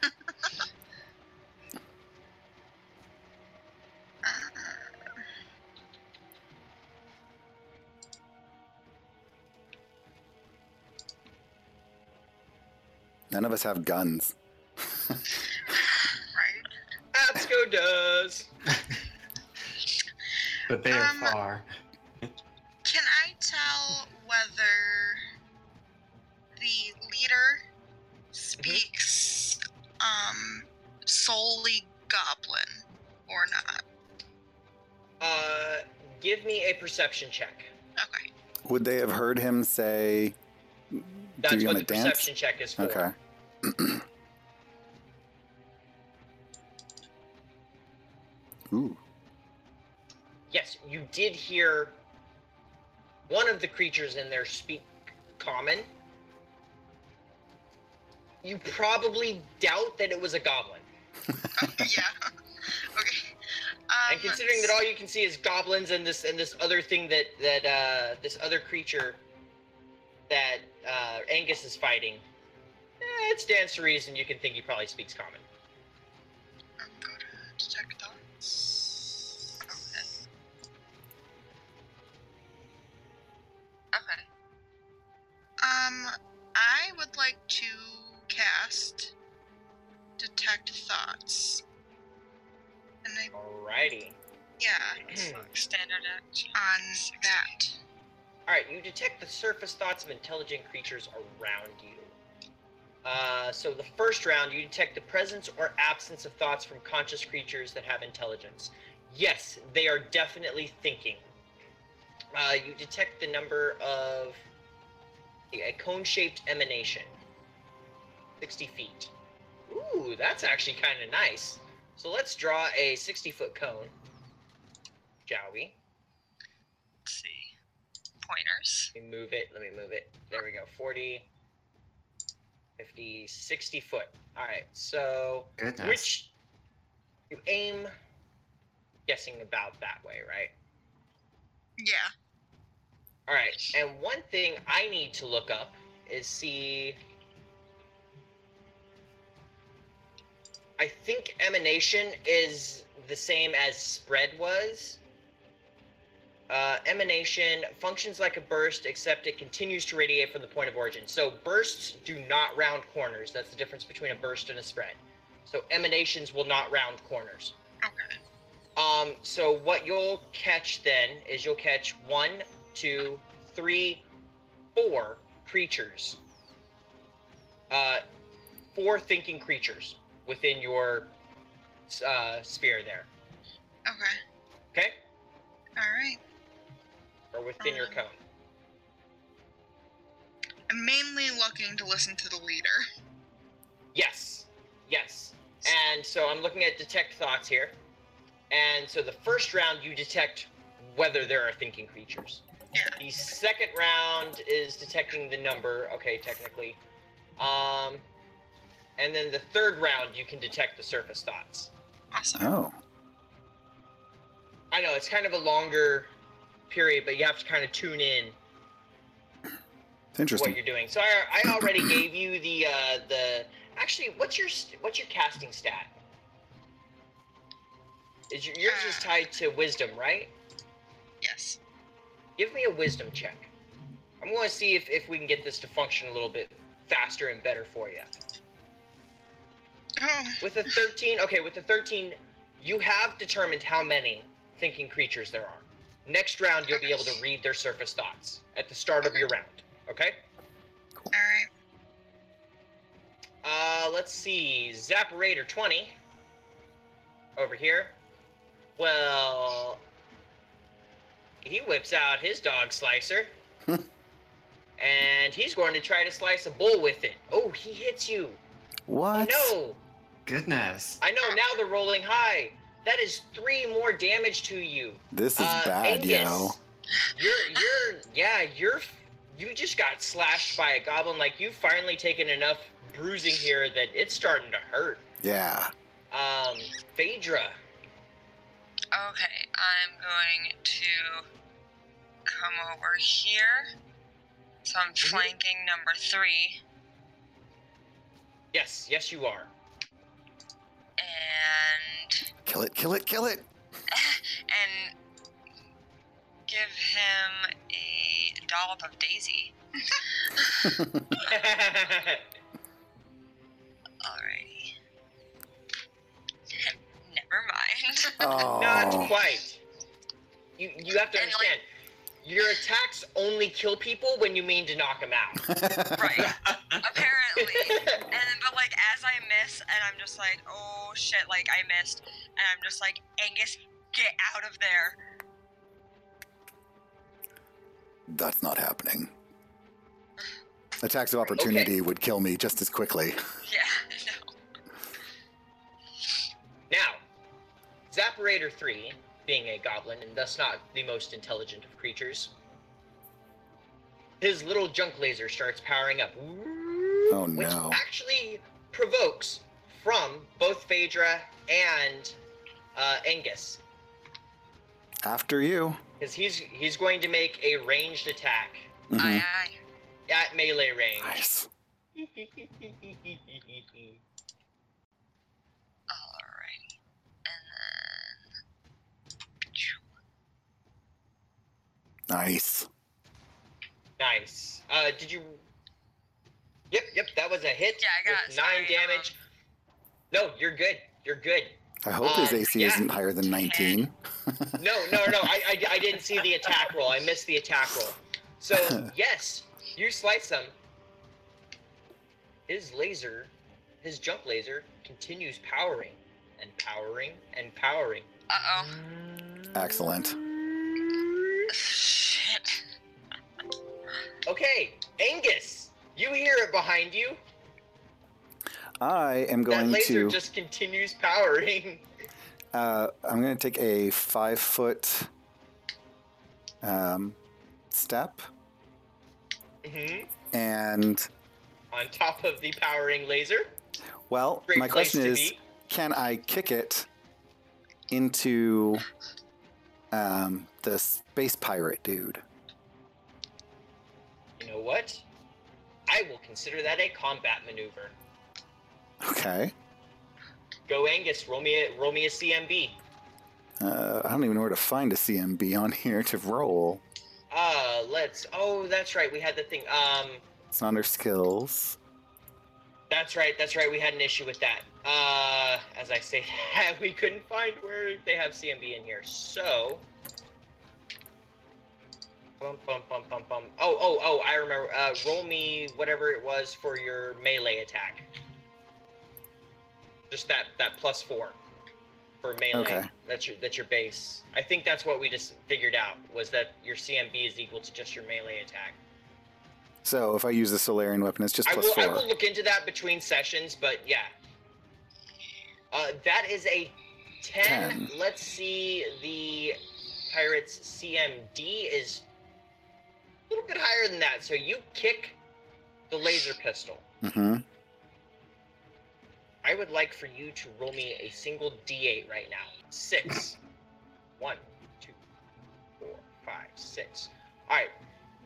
Speaker 1: <laughs> None of us have guns.
Speaker 3: Right.
Speaker 2: Absco does. <laughs>
Speaker 5: But they are
Speaker 3: Um,
Speaker 5: far.
Speaker 3: Can I tell whether the leader speaks um solely goblin or not?
Speaker 2: Uh, give me a perception check.
Speaker 3: Okay.
Speaker 1: Would they have heard him say,
Speaker 2: That's
Speaker 1: "Do you
Speaker 2: what
Speaker 1: want
Speaker 2: the
Speaker 1: to dance?"
Speaker 2: perception check is for.
Speaker 1: Okay. <clears throat> Ooh.
Speaker 2: Yes, you did hear one of the creatures in there speak common. You probably doubt that it was a goblin. <laughs>
Speaker 3: yeah. Okay. Um,
Speaker 2: and considering that all you can see is goblins and this and this other thing that that uh, this other creature that uh, Angus is fighting, eh, it stands to reason you can think he probably speaks common.
Speaker 3: On that.
Speaker 2: All right, you detect the surface thoughts of intelligent creatures around you. Uh, so the first round, you detect the presence or absence of thoughts from conscious creatures that have intelligence. Yes, they are definitely thinking. Uh, you detect the number of a cone-shaped emanation, 60 feet. Ooh, that's actually kind of nice. So let's draw a 60-foot cone. Shall we?
Speaker 4: Let's. Pointers.
Speaker 2: Let me move it. Let me move it. There we go. 40, 50, 60 foot. All right. So,
Speaker 5: Goodness.
Speaker 2: which you aim guessing about that way, right?
Speaker 3: Yeah.
Speaker 2: All right. And one thing I need to look up is see. I think emanation is the same as spread was. Uh, emanation functions like a burst, except it continues to radiate from the point of origin. So bursts do not round corners. That's the difference between a burst and a spread. So emanations will not round corners.
Speaker 3: Okay.
Speaker 2: Um, so what you'll catch then is you'll catch one, two, three, four creatures. Uh, four thinking creatures within your uh, sphere there.
Speaker 3: Okay.
Speaker 2: Okay,
Speaker 3: All right.
Speaker 2: Or within your
Speaker 3: Um,
Speaker 2: cone.
Speaker 3: I'm mainly looking to listen to the leader.
Speaker 2: Yes, yes. And so I'm looking at detect thoughts here. And so the first round you detect whether there are thinking creatures.
Speaker 3: Yeah.
Speaker 2: The second round is detecting the number. Okay, technically. Um, and then the third round you can detect the surface thoughts.
Speaker 3: Awesome.
Speaker 1: Oh,
Speaker 2: I know it's kind of a longer period, but you have to kind of tune in
Speaker 1: it's
Speaker 2: what
Speaker 1: interesting.
Speaker 2: you're doing. So I, I already gave you the uh, the. Actually, what's your what's your casting stat? Is your, yours is
Speaker 3: Uh,
Speaker 2: tied to wisdom, right?
Speaker 3: Yes.
Speaker 2: Give me a wisdom check. I'm going to see if, if we can get this to function a little bit faster and better for you.
Speaker 3: Oh.
Speaker 2: With a 13, okay, with a 13, you have determined how many thinking creatures there are. Next round, you'll be able to read their surface thoughts at the start of your round. Okay?
Speaker 3: All right.
Speaker 2: Uh, let's see. Zapperator 20. Over here. Well, he whips out his dog slicer. <laughs> and he's going to try to slice a bull with it. Oh, he hits you.
Speaker 1: What?
Speaker 2: No.
Speaker 5: Goodness.
Speaker 2: I know, now they're rolling high. That is three more damage to you.
Speaker 1: This is
Speaker 2: Uh,
Speaker 1: bad,
Speaker 2: Angus,
Speaker 1: yo.
Speaker 2: You're, you're, yeah, you're, you just got slashed by a goblin. Like, you've finally taken enough bruising here that it's starting to hurt.
Speaker 1: Yeah.
Speaker 2: Um, Phaedra.
Speaker 4: Okay, I'm going to come over here. So I'm
Speaker 2: Mhm.
Speaker 4: flanking number three
Speaker 2: Yes, yes, you are.
Speaker 4: and
Speaker 1: Kill it, kill it, kill it. <laughs>
Speaker 4: and give him a dollop of Daisy. <laughs> Alrighty. <laughs> Never mind.
Speaker 1: Oh.
Speaker 2: Not quite. You, you have to
Speaker 4: And, like-
Speaker 2: understand. Your attacks only kill people when you mean to knock them out. <laughs>
Speaker 4: right. Apparently. <laughs> And then, but like as I miss, and I'm just like, oh shit, like I missed, and I'm just like, Angus, get out of there.
Speaker 1: That's not happening. <sighs> Attacks of opportunity would kill me just as quickly. <laughs>
Speaker 4: Yeah, no.
Speaker 2: Now, Zapperator 3, being a goblin and thus not the most intelligent of creatures, his little junk laser starts powering up.
Speaker 1: Oh, no.
Speaker 2: Which
Speaker 1: no.
Speaker 2: actually provokes from both Phaedra and uh, Angus.
Speaker 1: After you.
Speaker 2: Because he's, he's going to make a ranged attack
Speaker 1: Mhm.
Speaker 4: Aye, aye.
Speaker 2: at melee range.
Speaker 1: Nice. <laughs>
Speaker 4: Alrighty. And
Speaker 1: Nice.
Speaker 2: nice. Uh, did you. Yep, yep, that was a hit
Speaker 4: Yeah, I got
Speaker 2: with nine
Speaker 4: sorry, um,
Speaker 2: damage. No, you're good. You're good.
Speaker 1: I hope his
Speaker 2: Uh,
Speaker 1: AC
Speaker 2: yeah.
Speaker 1: isn't higher than 19.
Speaker 2: No, no, no. I, I, I didn't see the attack roll. I missed the attack roll. So <laughs> yes, you slice him. His laser, his junk laser, continues powering and powering and powering.
Speaker 4: Uh oh.
Speaker 1: Excellent.
Speaker 2: Okay, Angus, you hear it behind you.
Speaker 1: I am going That
Speaker 2: laser
Speaker 1: to.
Speaker 2: just continues powering. <laughs>
Speaker 1: Uh, I'm going to take a five foot um, step
Speaker 2: hmm
Speaker 1: and,
Speaker 2: On top of the powering laser.
Speaker 1: well,
Speaker 2: Great
Speaker 1: my question is
Speaker 2: be.
Speaker 1: can I kick it into um, the space pirate dude.
Speaker 2: Know what? I will consider that a combat maneuver.
Speaker 1: Okay.
Speaker 2: Go Angus, roll me a roll me a CMB.
Speaker 1: Uh, I don't even know where to find a CMB on here to roll.
Speaker 2: Uh, let's. Oh, that's right. We had the thing. Um,
Speaker 1: It's under skills.
Speaker 2: that's right. That's right. We had an issue with that. Uh, as I say <laughs> we couldn't find where they have CMB in here. So. Bum, bum, bum, bum, bum. Oh, oh, oh! I remember. Uh, roll me whatever it was for your melee attack. Just that that plus four for melee.
Speaker 1: Okay.
Speaker 2: That's your that's your base. I think that's what we just figured out was that your CMB is equal to just your melee attack.
Speaker 1: So if I use the Solarian weapon, it's just
Speaker 2: I
Speaker 1: plus
Speaker 2: will, I will look into that between sessions, but yeah. Uh, that is a 10.
Speaker 1: Ten.
Speaker 2: Let's see. The Pirates CMD is little bit higher than that. So you kick the laser pistol.
Speaker 1: Mm-hmm.
Speaker 2: I would like for you to roll me a single D8 right now. Six. One, two, four, five, six. All right.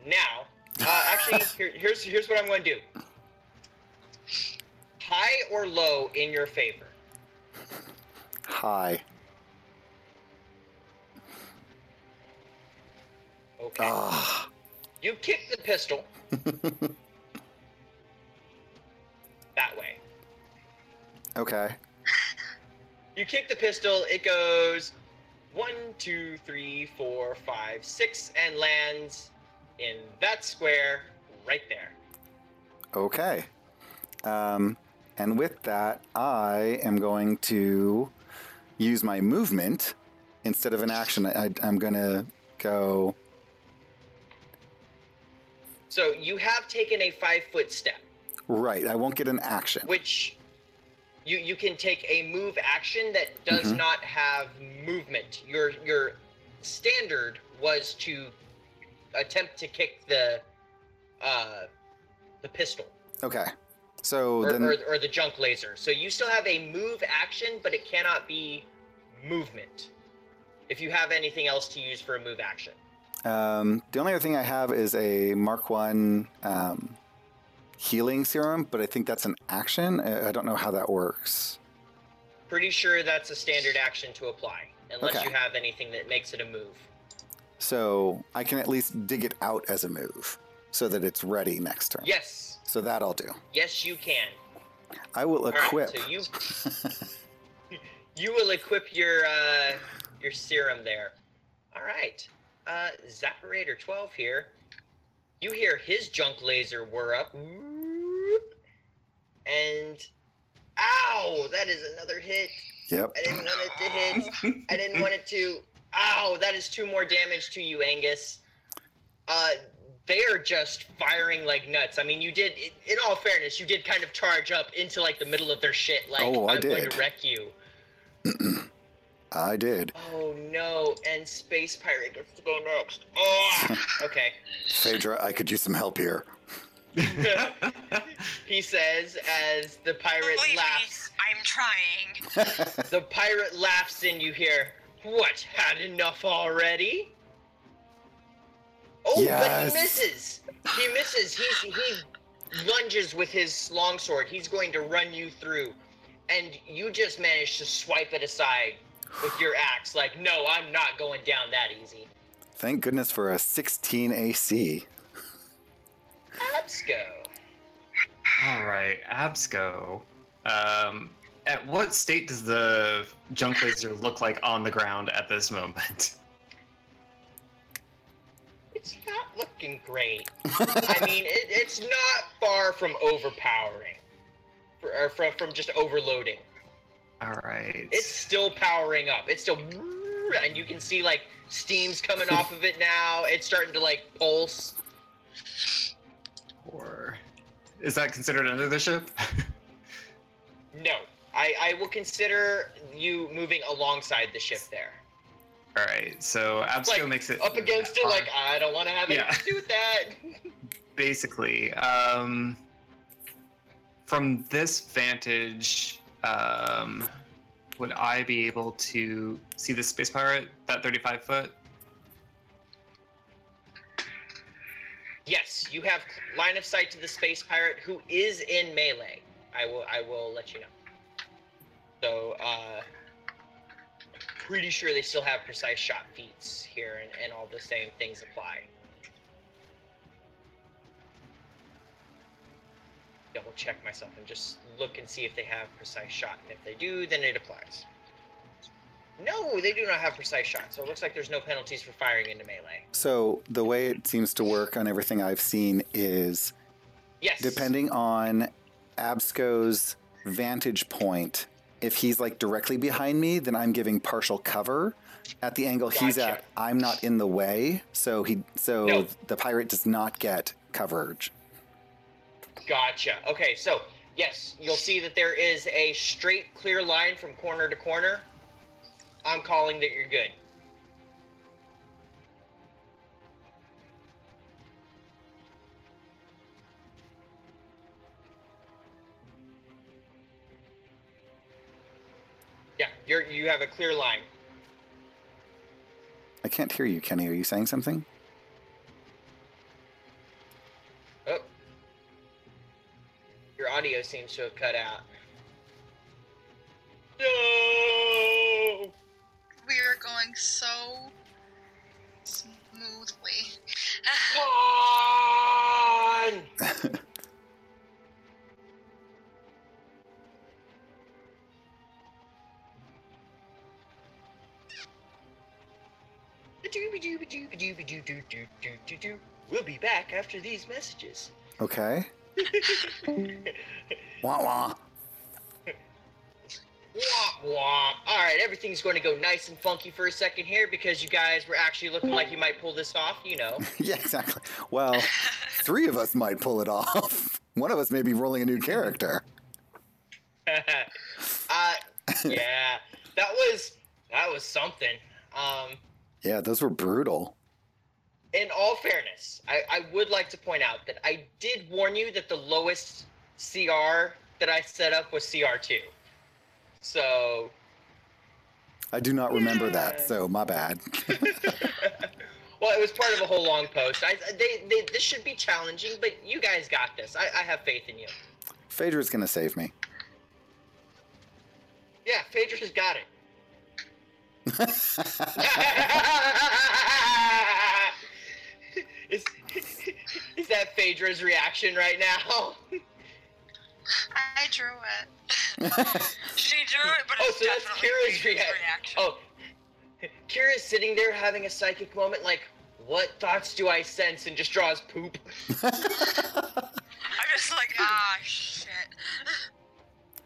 Speaker 2: Now, uh, actually, <laughs> here, here's here's what I'm going to do. High or low in your favor.
Speaker 1: High.
Speaker 2: Okay.
Speaker 1: Ah.
Speaker 2: You kick the pistol <laughs> that way.
Speaker 1: okay.
Speaker 2: You kick the pistol. It goes one, two, three, four, five, six, and lands in that square right there.
Speaker 1: Okay. Um, and with that, I am going to use my movement instead of an action. I, I'm going to go.
Speaker 2: So you have taken a five foot step,
Speaker 1: Right. I won't get an action.
Speaker 2: which you you can take a move action that does
Speaker 1: Mhm.
Speaker 2: not have movement. Your your standard was to attempt to kick the uh the pistol
Speaker 1: Okay. So
Speaker 2: or,
Speaker 1: then.
Speaker 2: or, or the junk laser. So you still have a move action, but it cannot be movement. If you have anything else to use for a move action.
Speaker 1: Um, the only other thing I have is a Mark One um, healing serum, but I think that's an action. I I don't know how that works.
Speaker 2: Pretty sure that's a standard action to apply, unless
Speaker 1: Okay.
Speaker 2: you have anything that makes it a move.
Speaker 1: So I can at least dig it out as a move, so that it's ready next turn.
Speaker 2: Yes,
Speaker 1: So that I'll do.
Speaker 2: yes, you can.
Speaker 1: I will
Speaker 2: All right,
Speaker 1: equip.
Speaker 2: so you <laughs> <laughs> you will equip your uh, your serum there. All right, uh, Zapparator twelve here. You hear his junk laser whir up, and ow! That is another hit.
Speaker 1: yep.
Speaker 2: I didn't want it to hit. I didn't want it to. Ow! That is two more damage to you, Angus. Uh, they are just firing like nuts. I mean, you did. In all fairness, you did kind of charge up into like the middle of their shit. Like,
Speaker 1: Oh, I
Speaker 2: I'm going
Speaker 1: did.
Speaker 2: to wreck you. <clears throat>
Speaker 1: I did.
Speaker 2: Oh no! And Space Pirate gets to go next. Oh, okay.
Speaker 1: Phaedra, I could use some help here. <laughs>
Speaker 2: He says as the pirate
Speaker 4: Believe me,
Speaker 2: laughs.
Speaker 4: I'm trying. <laughs>
Speaker 2: The pirate laughs and you hear, What? Had enough already? Oh, but he misses. He misses. He's, he lunges with his longsword. He's going to run you through. And you just manage to swipe it aside with your axe. Like, no, I'm not going down that easy.
Speaker 1: Thank goodness for a 16 AC.
Speaker 2: Let's.
Speaker 5: All right, Absco. Um, at what state does the junk laser look like on the ground at this moment?
Speaker 2: It's not looking great. I mean, it, it's not far from overpowering. Or from, from just overloading.
Speaker 5: All right.
Speaker 2: It's still powering up. It's still, and you can see like steam's coming off of it now. It's starting to like pulse.
Speaker 5: Or is that considered under the ship? <laughs>
Speaker 2: No, I, I will consider you moving alongside the ship there,
Speaker 5: All right. So Absco
Speaker 2: Like,
Speaker 5: makes it
Speaker 2: up against it. Like I don't want to have anything
Speaker 5: Yeah.
Speaker 2: to do with that. <laughs> <laughs>
Speaker 5: basically um, from this vantage um, would I be able to see the space pirate, that 35 foot?
Speaker 2: Yes, you have line of sight to the space pirate who is in melee. I will I will let you know. So uh pretty sure they still have precise shot feats here and, and all the same things apply. Double check myself and just look and see if they have precise shot. And if they do, then it applies. No, they do not have precise shot, so it looks like there's no penalties for firing into melee.
Speaker 1: So the way it seems to work on everything I've seen is
Speaker 2: Yes.
Speaker 1: depending on Absco's vantage point, if he's like directly behind me, then I'm giving partial cover. At the angle he's at, I'm not in the way, so he so
Speaker 2: No.
Speaker 1: the pirate does not get coverage.
Speaker 2: Gotcha. Okay, so yes, you'll see that there is a straight, clear line from corner to corner. I'm calling that you're good. Yeah, you're you have a clear line.
Speaker 1: I can't hear you, Kenny. Are you saying something?
Speaker 2: Your audio seems to have cut out. No!
Speaker 3: We are going so smoothly.
Speaker 2: Con! <laughs> We'll be back after these messages.
Speaker 1: Okay. Wah wah.
Speaker 2: Womp womp. All right, everything's going to go nice and funky for a second here because you guys were actually looking like you might pull this off. You know. <laughs>
Speaker 1: yeah, exactly. Well, three of us might pull it off. One of us may be rolling a new character. <laughs>
Speaker 2: uh, yeah, that was that was something. Um,
Speaker 1: Yeah, those were brutal.
Speaker 2: In all fairness, I, I would like to point out that I did warn you that the lowest CR that I set up was CR2. So,
Speaker 1: I do not remember
Speaker 2: Yeah.
Speaker 1: that, so my bad. <laughs>
Speaker 2: well, it was part of a whole long post. I, they, they, this should be challenging, but you guys got this. I, I have faith in you.
Speaker 1: Phaedra's gonna save me.
Speaker 2: Yeah, Phaedra's got it. <laughs> <laughs> that Phaedra's reaction right now?
Speaker 3: I drew it. <laughs>
Speaker 4: she drew it, but
Speaker 2: Oh,
Speaker 4: it's
Speaker 2: so that's Kira's
Speaker 4: Phaedra's
Speaker 2: react-
Speaker 4: reaction.
Speaker 2: Oh, Kira's sitting there having a psychic moment, like, what thoughts do I sense? And just draws poop.
Speaker 4: I'm just like, <laughs> ah, shit.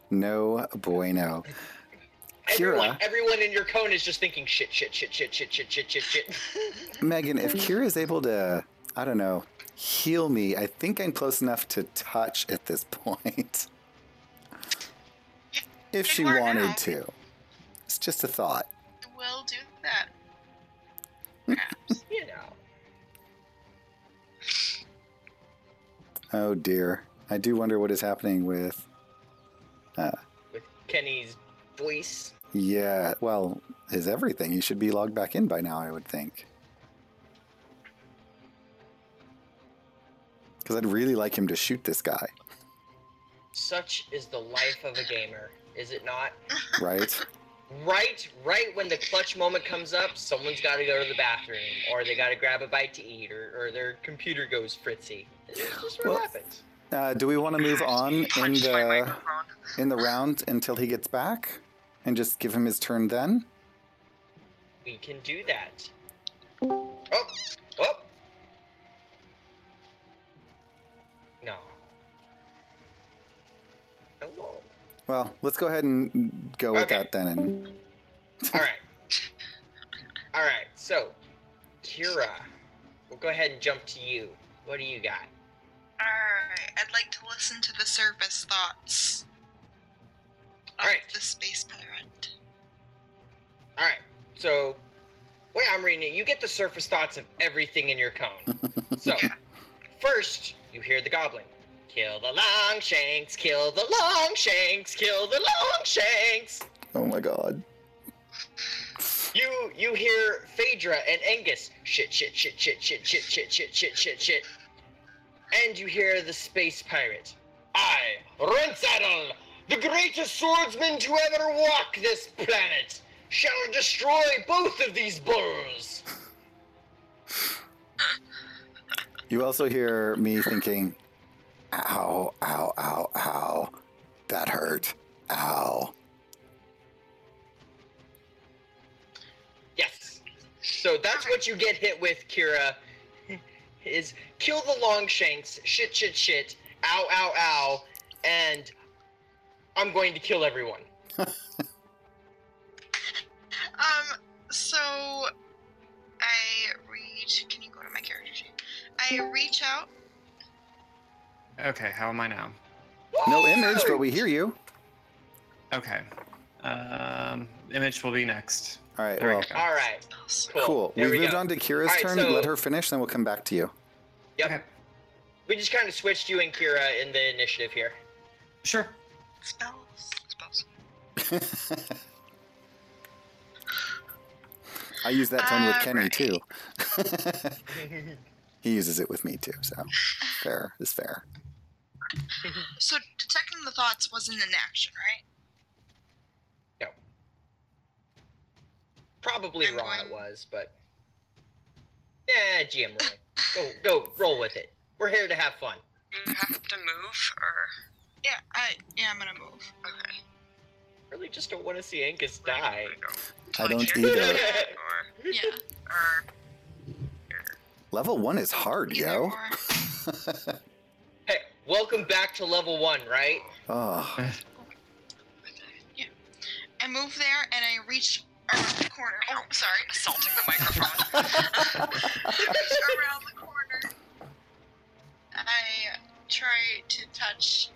Speaker 1: no bueno.
Speaker 2: Everyone,
Speaker 1: Kira.
Speaker 2: everyone in your cone is just thinking shit, shit, shit, shit, shit, shit, shit, shit, shit.
Speaker 1: Megan, if <laughs> Kira is able to, I don't know, heal me, I think I'm close enough to touch at this <laughs> point. If she wanted
Speaker 3: now.
Speaker 1: to. It's just a thought.
Speaker 3: We'll do that.
Speaker 2: you know. <laughs>
Speaker 1: Oh dear. I do wonder what is happening with.
Speaker 2: Uh, With Kenny's voice.
Speaker 1: Yeah, well, his everything. He should be logged back in by now, I would think. Because I'd really like him to shoot this guy,
Speaker 2: Such is the life of a gamer, is it not?
Speaker 1: right?
Speaker 2: Right, right when the clutch moment comes up, someone's got to go to the bathroom, or they got to grab a bite to eat, or, or their computer goes fritzy. It's just what
Speaker 1: Well-
Speaker 2: happens.
Speaker 1: Uh, do we want to move on in the in the round until he gets back, and just give him his turn then?
Speaker 2: We can do that. Oh,
Speaker 1: Well, let's go ahead and go with
Speaker 2: Okay.
Speaker 1: that then. And
Speaker 2: All right. All right. So, Kira, we'll go ahead and jump to you. What do you got?
Speaker 3: Alright, I'd like to listen to the surface thoughts of
Speaker 2: Alright.
Speaker 3: the space pirate.
Speaker 2: All right. So, way I'm reading it, you get the surface thoughts of everything in your cone. <laughs> so, first, you hear the goblin. Kill the long shanks, kill the long shanks, kill the long shanks.
Speaker 1: Oh my god.
Speaker 2: You you hear Phaedra and Angus shit shit shit shit shit shit shit shit shit shit shit, and you hear the space pirate. I, Rensaddle, the greatest swordsman to ever walk this planet, shall destroy both of these bulls.
Speaker 1: You also hear me thinking, ow, ow, ow, ow. That hurt. Ow.
Speaker 2: Yes. So that's what you get hit with, Kira. Is kill the Longshanks, shit, shit, shit, ow, ow, ow, and I'm going to kill everyone. <laughs>
Speaker 3: Um, so I reach. Can you go to my character sheet? I reach out.
Speaker 5: Okay, how am I now?
Speaker 1: No image, but we hear you.
Speaker 5: Okay. Um, image will be next.
Speaker 1: All right,
Speaker 5: There we
Speaker 1: well,
Speaker 5: go.
Speaker 2: All right. Cool.
Speaker 1: cool. We've
Speaker 2: we
Speaker 1: moved
Speaker 2: go.
Speaker 1: on to Kira's
Speaker 2: All right,
Speaker 1: turn.
Speaker 2: so-
Speaker 1: Let her finish, then we'll come back to you.
Speaker 2: Yep.
Speaker 5: Okay.
Speaker 2: We just kind of switched you and Kira in the initiative here.
Speaker 5: Sure.
Speaker 3: Spells. <laughs> Spells.
Speaker 1: I use that tone with
Speaker 3: Uh,
Speaker 1: Kenny
Speaker 3: right.
Speaker 1: too. <laughs> <laughs> he uses it with me too, so fair is fair.
Speaker 3: So detecting the thoughts wasn't an action, right? No.
Speaker 2: Probably
Speaker 3: I'm
Speaker 2: wrong
Speaker 3: going-
Speaker 2: it was, but yeah, GM rolling. <laughs> Go go roll with it. We're here to have fun.
Speaker 4: You have to move, or
Speaker 3: Yeah. I yeah. I'm gonna move.
Speaker 4: okay.
Speaker 2: Really, just don't want to see Angus die.
Speaker 1: I don't either.
Speaker 4: Or, <laughs>
Speaker 3: Yeah.
Speaker 4: or
Speaker 1: Level one is hard,
Speaker 3: Either
Speaker 1: yo. <laughs>
Speaker 3: or.
Speaker 2: Hey, welcome back to level one, right?
Speaker 1: oh, yeah.
Speaker 3: I move there and I reach around the corner. Oh, sorry.
Speaker 4: assaulting the microphone.
Speaker 3: I <laughs> reach around the corner. I try to touch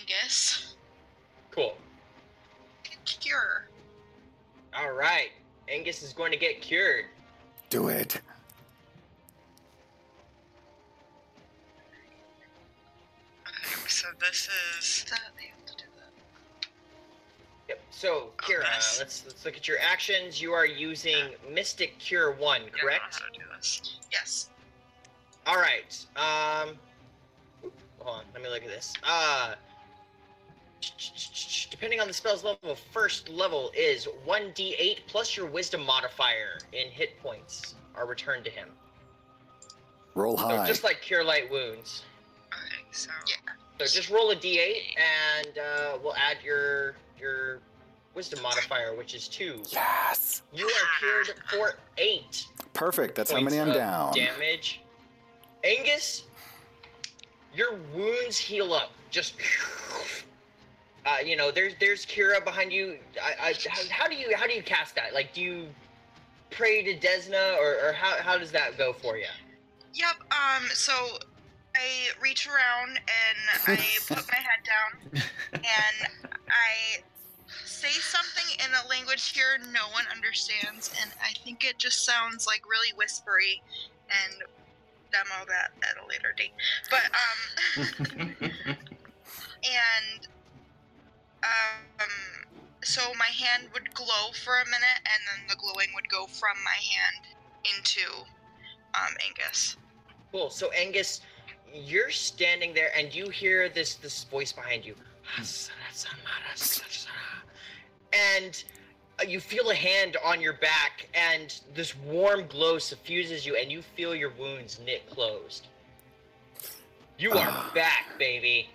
Speaker 3: Angus.
Speaker 2: Cool.
Speaker 3: Cure.
Speaker 2: All right. Angus is going to get cured.
Speaker 1: do it.
Speaker 4: So this is
Speaker 3: That they have to do that.
Speaker 2: Yep. So, Kira,
Speaker 4: nice.
Speaker 2: let's let's look at your actions. You are using Mystic Cure One,
Speaker 4: yeah, I know
Speaker 2: correct?
Speaker 4: how to do this.
Speaker 3: Yes.
Speaker 2: All right. Um, hold on. Let me look at this. Uh, depending on the spell's level, first level is one d8 plus your Wisdom modifier in hit points are returned to him.
Speaker 1: Roll
Speaker 2: So
Speaker 1: high.
Speaker 2: just like Cure Light Wounds.
Speaker 4: Okay, so
Speaker 3: Yeah.
Speaker 2: So just roll a d8 and uh, we'll add your your Wisdom modifier, which is two.
Speaker 1: yes.
Speaker 2: You are cured for eight.
Speaker 1: Perfect. That's how many I'm down.
Speaker 2: Damage. Angus, your wounds heal up. Just, uh, you know, there's there's Kira behind you. I, I, how, how do you how do you cast that? Like, do you pray to Desna, or, or how how does that go for you?
Speaker 3: Yep. Um. So I reach around and I <laughs> put my head down and I say something in a language here no one understands, and I think it just sounds like really whispery, and demo that at a later date. But um. <laughs> and um so my hand would glow for a minute and then the glowing would go from my hand into um angus
Speaker 2: Cool. So Angus, you're standing there, and you hear this this voice behind you, and uh, you feel a hand on your back, and this warm glow suffuses you, and you feel your wounds knit closed. You are
Speaker 1: Ah.
Speaker 2: back, baby.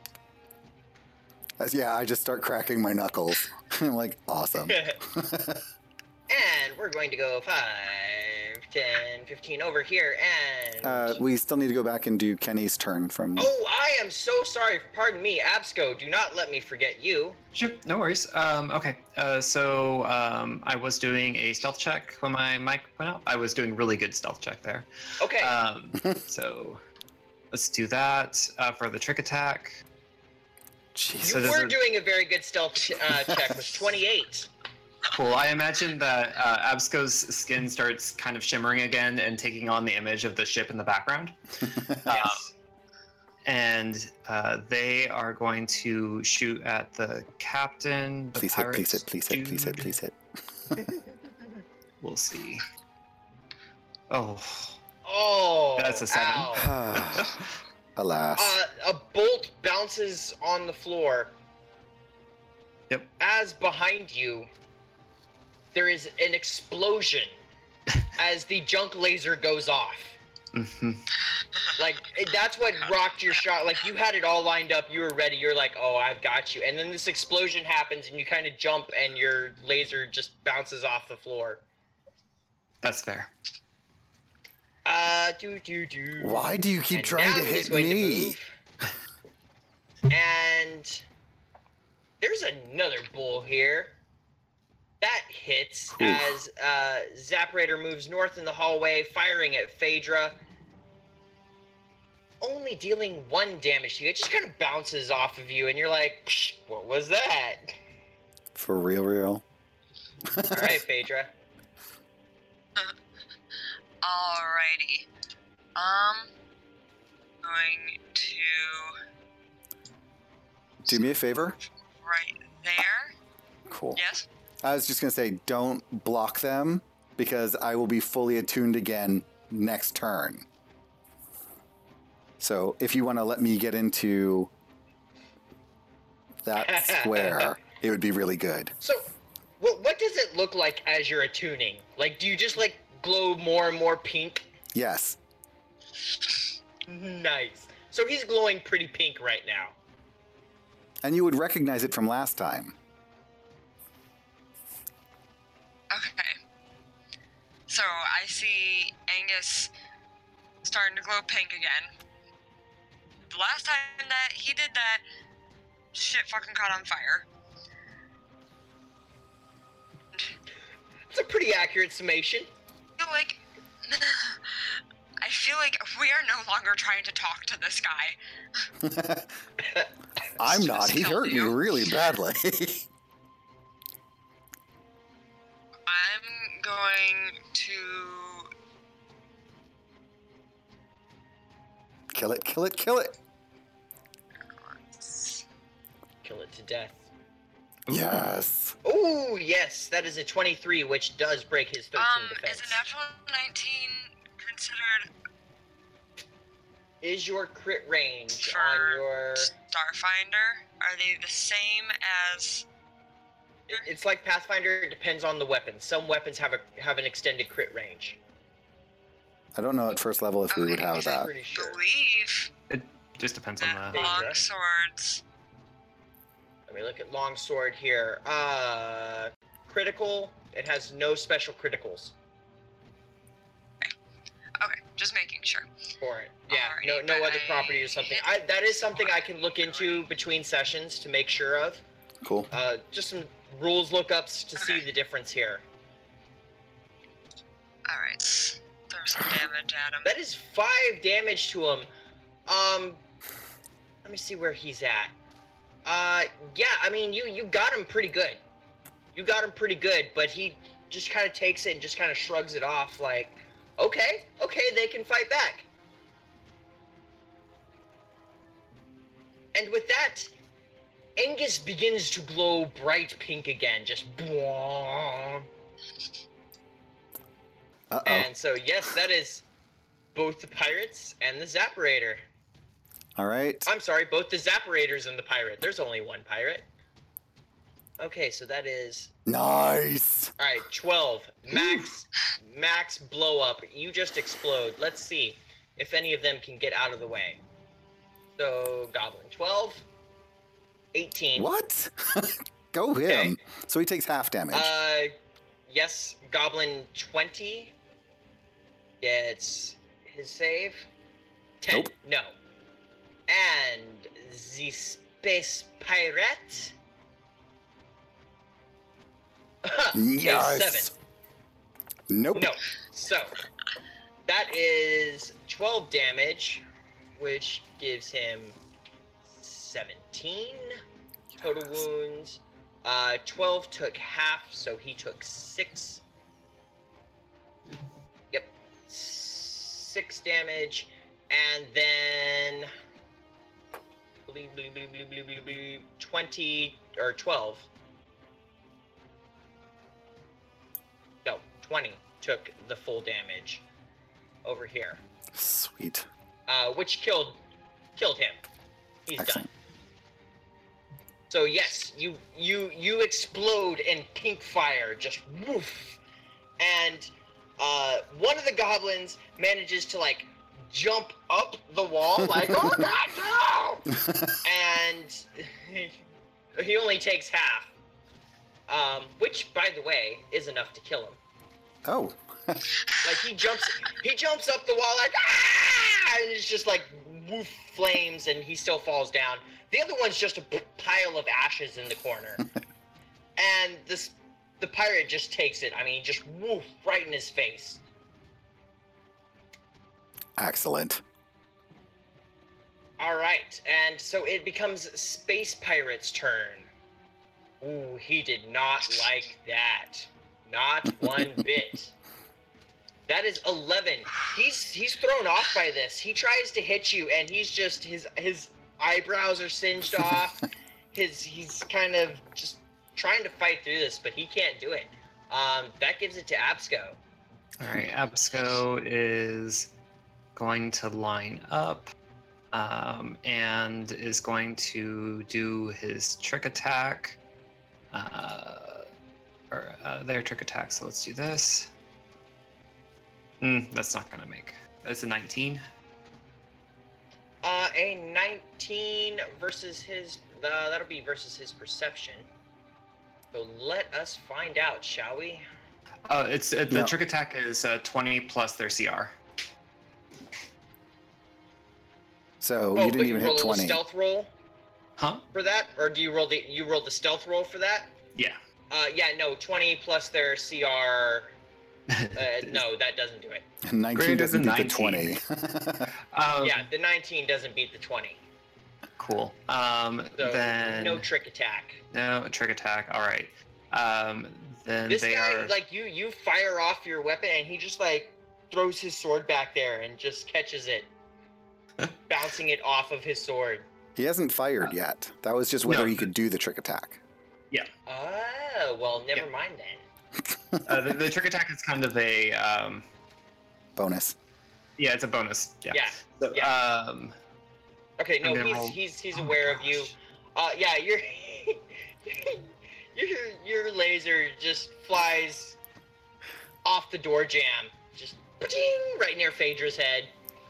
Speaker 1: Yeah, I just start cracking my knuckles. <laughs> I'm like, awesome. <laughs>
Speaker 2: and we're going to go 5, 10, 15 over here, and.
Speaker 1: uh, we still need to go back and do Kenny's turn from.
Speaker 2: Oh, I am so sorry. Pardon me, Absco. Do not let me forget you.
Speaker 5: Sure, no worries. Um, okay, uh, so um, I was doing a stealth check when my mic went out. I was doing really good stealth check there.
Speaker 2: Okay.
Speaker 5: Um, <laughs> so let's do that uh, for the trick attack.
Speaker 1: Jeez.
Speaker 5: so
Speaker 2: you
Speaker 5: does
Speaker 2: were
Speaker 5: it-
Speaker 2: doing a very good stealth ch- uh, check with 28. <laughs>
Speaker 5: Cool. I imagine that uh, Absco's skin starts kind of shimmering again and taking on the image of the ship in the background. <laughs>
Speaker 2: Yes.
Speaker 5: and uh, they are going to shoot at the captain. The
Speaker 1: Please hit, please
Speaker 5: pirates
Speaker 1: hit, please hit, please hit, please hit. <laughs>
Speaker 5: We'll see. Oh,
Speaker 2: Oh,
Speaker 5: That's a seven. <sighs>
Speaker 1: Alas.
Speaker 2: Uh, a bolt bounces on the floor.
Speaker 5: Yep.
Speaker 2: As behind you, there is an explosion <laughs> as the junk laser goes off.
Speaker 5: Mhm.
Speaker 2: Like that's what rocked your shot. Like you had it all lined up, you were ready. You're like, "Oh, I've got you." And then this explosion happens, and you kind of jump, and your laser just bounces off the floor.
Speaker 5: that's fair.
Speaker 2: Uh, do do do.
Speaker 1: Why do you keep
Speaker 2: And
Speaker 1: trying to hit
Speaker 2: going to
Speaker 1: me? <laughs>
Speaker 2: and there's another bull here. That hits
Speaker 1: Ooh.
Speaker 2: as uh, Zaprator moves north in the hallway, firing at Phaedra. Only dealing one damage to you. It just kind of bounces off of you, and you're like, "Psh, what was that?
Speaker 1: For real, real.
Speaker 2: All right, Phaedra. <laughs>
Speaker 4: Alrighty. Um, going to
Speaker 1: Do me a favor.
Speaker 4: right there.
Speaker 1: Cool.
Speaker 4: Yes.
Speaker 1: I was just gonna say, don't block them because I will be fully attuned again next turn. So if you want to let me get into that <laughs> square, it would be really good.
Speaker 2: So, what what does it look like as you're attuning? Like, do you just like glow more and more pink?
Speaker 1: Yes.
Speaker 2: Nice. So he's glowing pretty pink right now.
Speaker 1: And you would recognize it from last time.
Speaker 4: Okay. So I see Angus starting to glow pink again. The last time that he did that, shit fucking caught on fire.
Speaker 2: It's a pretty accurate summation.
Speaker 4: I feel like <sighs> I feel like we are no longer trying to talk to this guy. <laughs> <laughs>
Speaker 1: I'm not. He
Speaker 4: Just
Speaker 1: hurt me
Speaker 4: you.
Speaker 1: really badly. <laughs>
Speaker 4: I'm going to
Speaker 1: kill it, kill it, kill it.
Speaker 2: Kill it to death.
Speaker 1: Yes.
Speaker 2: Oh, yes, that is a 23, which does break his 13
Speaker 4: um
Speaker 2: defense.
Speaker 4: is a natural 19 considered
Speaker 2: Is your crit range
Speaker 4: For-
Speaker 2: on your.
Speaker 4: Starfinder? Are they the same as
Speaker 2: it- It's like Pathfinder, it depends on the weapon. Some weapons have a have an extended crit range.
Speaker 1: I don't know at first level if we would have that.
Speaker 2: Pretty sure.
Speaker 4: believe It
Speaker 5: Just depends on the.
Speaker 4: Long swords
Speaker 2: Let me look at long sword here. Uh, critical. It has no special criticals
Speaker 4: Okay, just making sure.
Speaker 2: for it. Yeah, no no other
Speaker 4: I
Speaker 2: property or something. I, that is something I can look into between sessions to make sure of.
Speaker 1: Cool.
Speaker 2: Uh, just some rules lookups to see the difference here.
Speaker 4: Alright, throw some damage at him.
Speaker 2: That is five damage to him. Um, let me see where he's at. Uh, yeah, I mean, you you got him pretty good. You got him pretty good, but he just kind of takes it and just kind of shrugs it off, like, okay, okay, they can fight back. And with that, Angus begins to glow bright pink again, just.
Speaker 1: Uh oh.
Speaker 2: And so, yes, that is both the pirates and the Zapparator.
Speaker 1: All right.
Speaker 2: I'm sorry, both the Zapparators and the pirate. There's only one pirate. Okay, so that is
Speaker 1: Nice.
Speaker 2: all right. Twelve max, max blow up. You just explode. Let's see if any of them can get out of the way. So goblin 12, 18.
Speaker 1: What? <laughs> Go him. So he takes half damage.
Speaker 2: Uh, yes, goblin 20 gets his save. 10.
Speaker 1: Nope.
Speaker 2: No. And the space pirate. <laughs>
Speaker 1: yes.
Speaker 2: seven.
Speaker 1: Nope.
Speaker 2: No. So that is 12 damage, which gives him 17 total wounds. Uh, 12 took half, so he took six. Yep. Six damage. And then believe, believe, believe, believe, believe, believe, believe, 20 or 12. No, 20 took the full damage over here,
Speaker 1: Sweet.
Speaker 2: uh, which killed killed him. He's done. So yes, you you you explode in pink fire, just woof, and uh, one of the goblins manages to like jump up the wall, <laughs> like oh god no, <laughs> and <laughs> he only takes half, um, which by the way is enough to kill him.
Speaker 1: Oh,
Speaker 2: Like he jumps, he jumps up the wall like ah, and it's just like woof flames, and he still falls down. The other one's just a pile of ashes in the corner, <laughs> and this the pirate just takes it. I mean, just woof right in his face.
Speaker 1: excellent.
Speaker 2: All right, and so it becomes Space Pirate's turn. Ooh, he did not <laughs> like that. Not one <laughs> bit. That is 11. He's he's thrown off by this. He tries to hit you and he's just his his eyebrows are singed <laughs> off. His he's kind of just trying to fight through this, but he can't do it. Um, that gives it to Absco.
Speaker 5: All right, Absco is going to line up um, and is going to do his trick attack. Uh, or uh, their trick attack. So let's do this. Mm, that's not going to make. That's a 19.
Speaker 2: Uh, a 19 versus his. Uh, that'll be versus his perception. So let us find out, shall we?
Speaker 5: Uh, it's uh, the
Speaker 1: No.
Speaker 5: trick attack is uh, 20 plus their CR.
Speaker 1: So
Speaker 2: oh,
Speaker 1: you didn't
Speaker 2: you
Speaker 1: even
Speaker 2: roll
Speaker 1: hit
Speaker 2: a
Speaker 1: 20.
Speaker 2: stealth roll
Speaker 5: Huh?
Speaker 2: for that, or do you roll the you roll the stealth roll for that?
Speaker 5: Yeah.
Speaker 2: Uh, yeah, no, 20 plus their CR. Uh, no, that doesn't do it. <laughs>
Speaker 1: 19
Speaker 5: Greater
Speaker 1: doesn't
Speaker 5: than
Speaker 1: beat the 20. <laughs>
Speaker 5: Um,
Speaker 2: yeah, the 19 doesn't beat the 20.
Speaker 5: Cool. Um,
Speaker 2: So
Speaker 5: then
Speaker 2: no trick attack.
Speaker 5: no trick attack. All right. Um, then
Speaker 2: This
Speaker 5: they
Speaker 2: guy,
Speaker 5: are.
Speaker 2: like you, you fire off your weapon, and he just like throws his sword back there and just catches it, <laughs> bouncing it off of his sword.
Speaker 1: he hasn't fired yet. That was just whether
Speaker 5: No.
Speaker 1: he could do the trick attack. Yeah.
Speaker 2: Oh, well, never
Speaker 5: Yeah.
Speaker 2: mind then.
Speaker 5: Uh, the, the trick attack is kind of a. Um,
Speaker 1: Bonus.
Speaker 5: yeah, it's a bonus. Yeah.
Speaker 2: Yeah.
Speaker 5: So,
Speaker 2: yeah.
Speaker 5: Um,
Speaker 2: Okay, no,
Speaker 5: gonna
Speaker 2: he's
Speaker 5: roll-
Speaker 2: he's he's
Speaker 5: Oh
Speaker 2: aware of you. Uh, yeah, your <laughs> your your laser just flies off the door jamb, just right near Phaedra's head.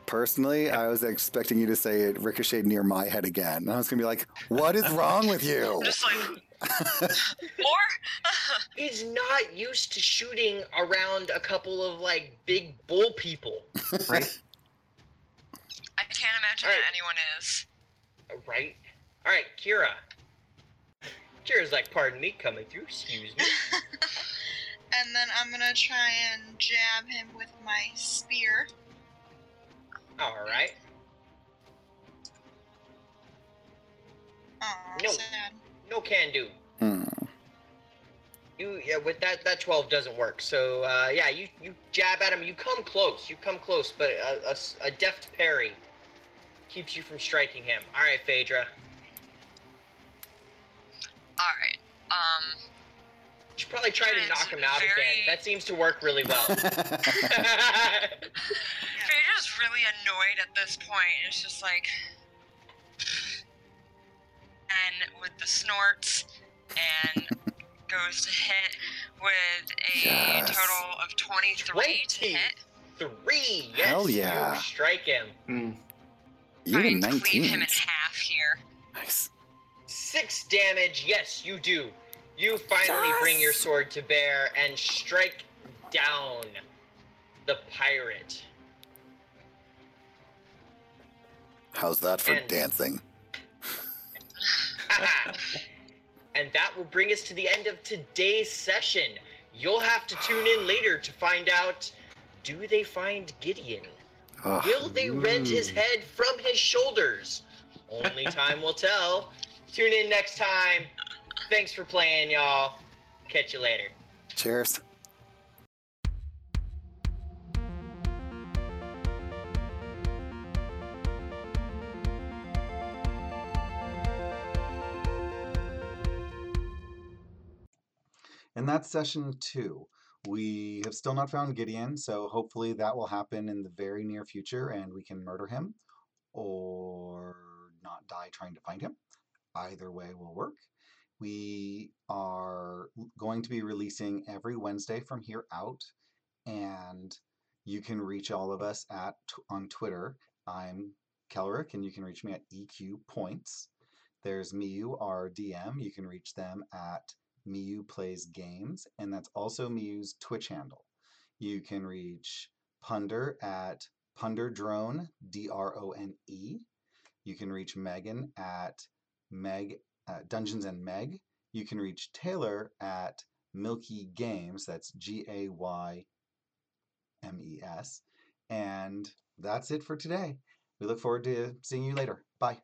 Speaker 1: Personally, I was expecting you to say it ricocheted near my head again. And I was going to be like, what is wrong with you? <laughs>
Speaker 3: Just like more. <laughs>
Speaker 2: He's not used to shooting around a couple of like big bull people,
Speaker 5: right.
Speaker 3: I can't imagine
Speaker 2: Alright.
Speaker 3: that anyone is.
Speaker 2: right? All right, Kira. Kira's like, pardon me, coming through. Excuse me. <laughs>
Speaker 3: and then I'm gonna try and jab him with my spear.
Speaker 2: All right.
Speaker 3: Oh,
Speaker 2: No.
Speaker 3: sad.
Speaker 2: No can do.
Speaker 1: Hmm.
Speaker 2: You yeah, with that that twelve doesn't work. So uh, yeah, you you jab at him. You come close. You come close, but a deft parry keeps you from striking him. All right, Phaedra.
Speaker 3: All right. Um.
Speaker 2: You should probably try to knock him out again. That seems to work really well. <laughs> <laughs>
Speaker 3: Phaedra's really annoyed at this point. It's just like, and with the snorts, and goes to hit with a
Speaker 1: Yes.
Speaker 3: total of 23 to hit.
Speaker 2: Three. Yes.
Speaker 1: Hell yeah.
Speaker 2: You strike him.
Speaker 5: Mm.
Speaker 1: you
Speaker 3: I
Speaker 1: did
Speaker 3: cleave
Speaker 1: 19.
Speaker 3: him in half here.
Speaker 1: Nice.
Speaker 2: Six damage. Yes, you do. You finally bring your sword to bear and strike down the pirate.
Speaker 1: How's that for
Speaker 2: And-
Speaker 1: dancing? <laughs>
Speaker 2: and that will bring us to the end of today's session. You'll have to tune in later to find out do they find Gideon?
Speaker 1: Ugh.
Speaker 2: Will they rend his head from his shoulders? Only <laughs> time will tell. Tune in next time. Thanks for playing, y'all. Catch you later.
Speaker 1: Cheers. And that's session two. We have still not found Gideon, so hopefully that will happen in the very near future and we can murder him or not die trying to find him. Either way will work. We are going to be releasing every Wednesday from here out, and you can reach all of us at on Twitter. I'm Kelrick, and you can reach me at EQ Points. There's Miu, our DM. You can reach them at Miu Plays Games, and that's also Miu's Twitch handle. You can reach Punder at Punder Drone, D R O N E. You can reach Megan at Meg uh, Dungeons and Meg. You can reach Taylor at Milky Gaymes. That's G A Y M E S. And that's it for today. We look forward to seeing you later. Bye.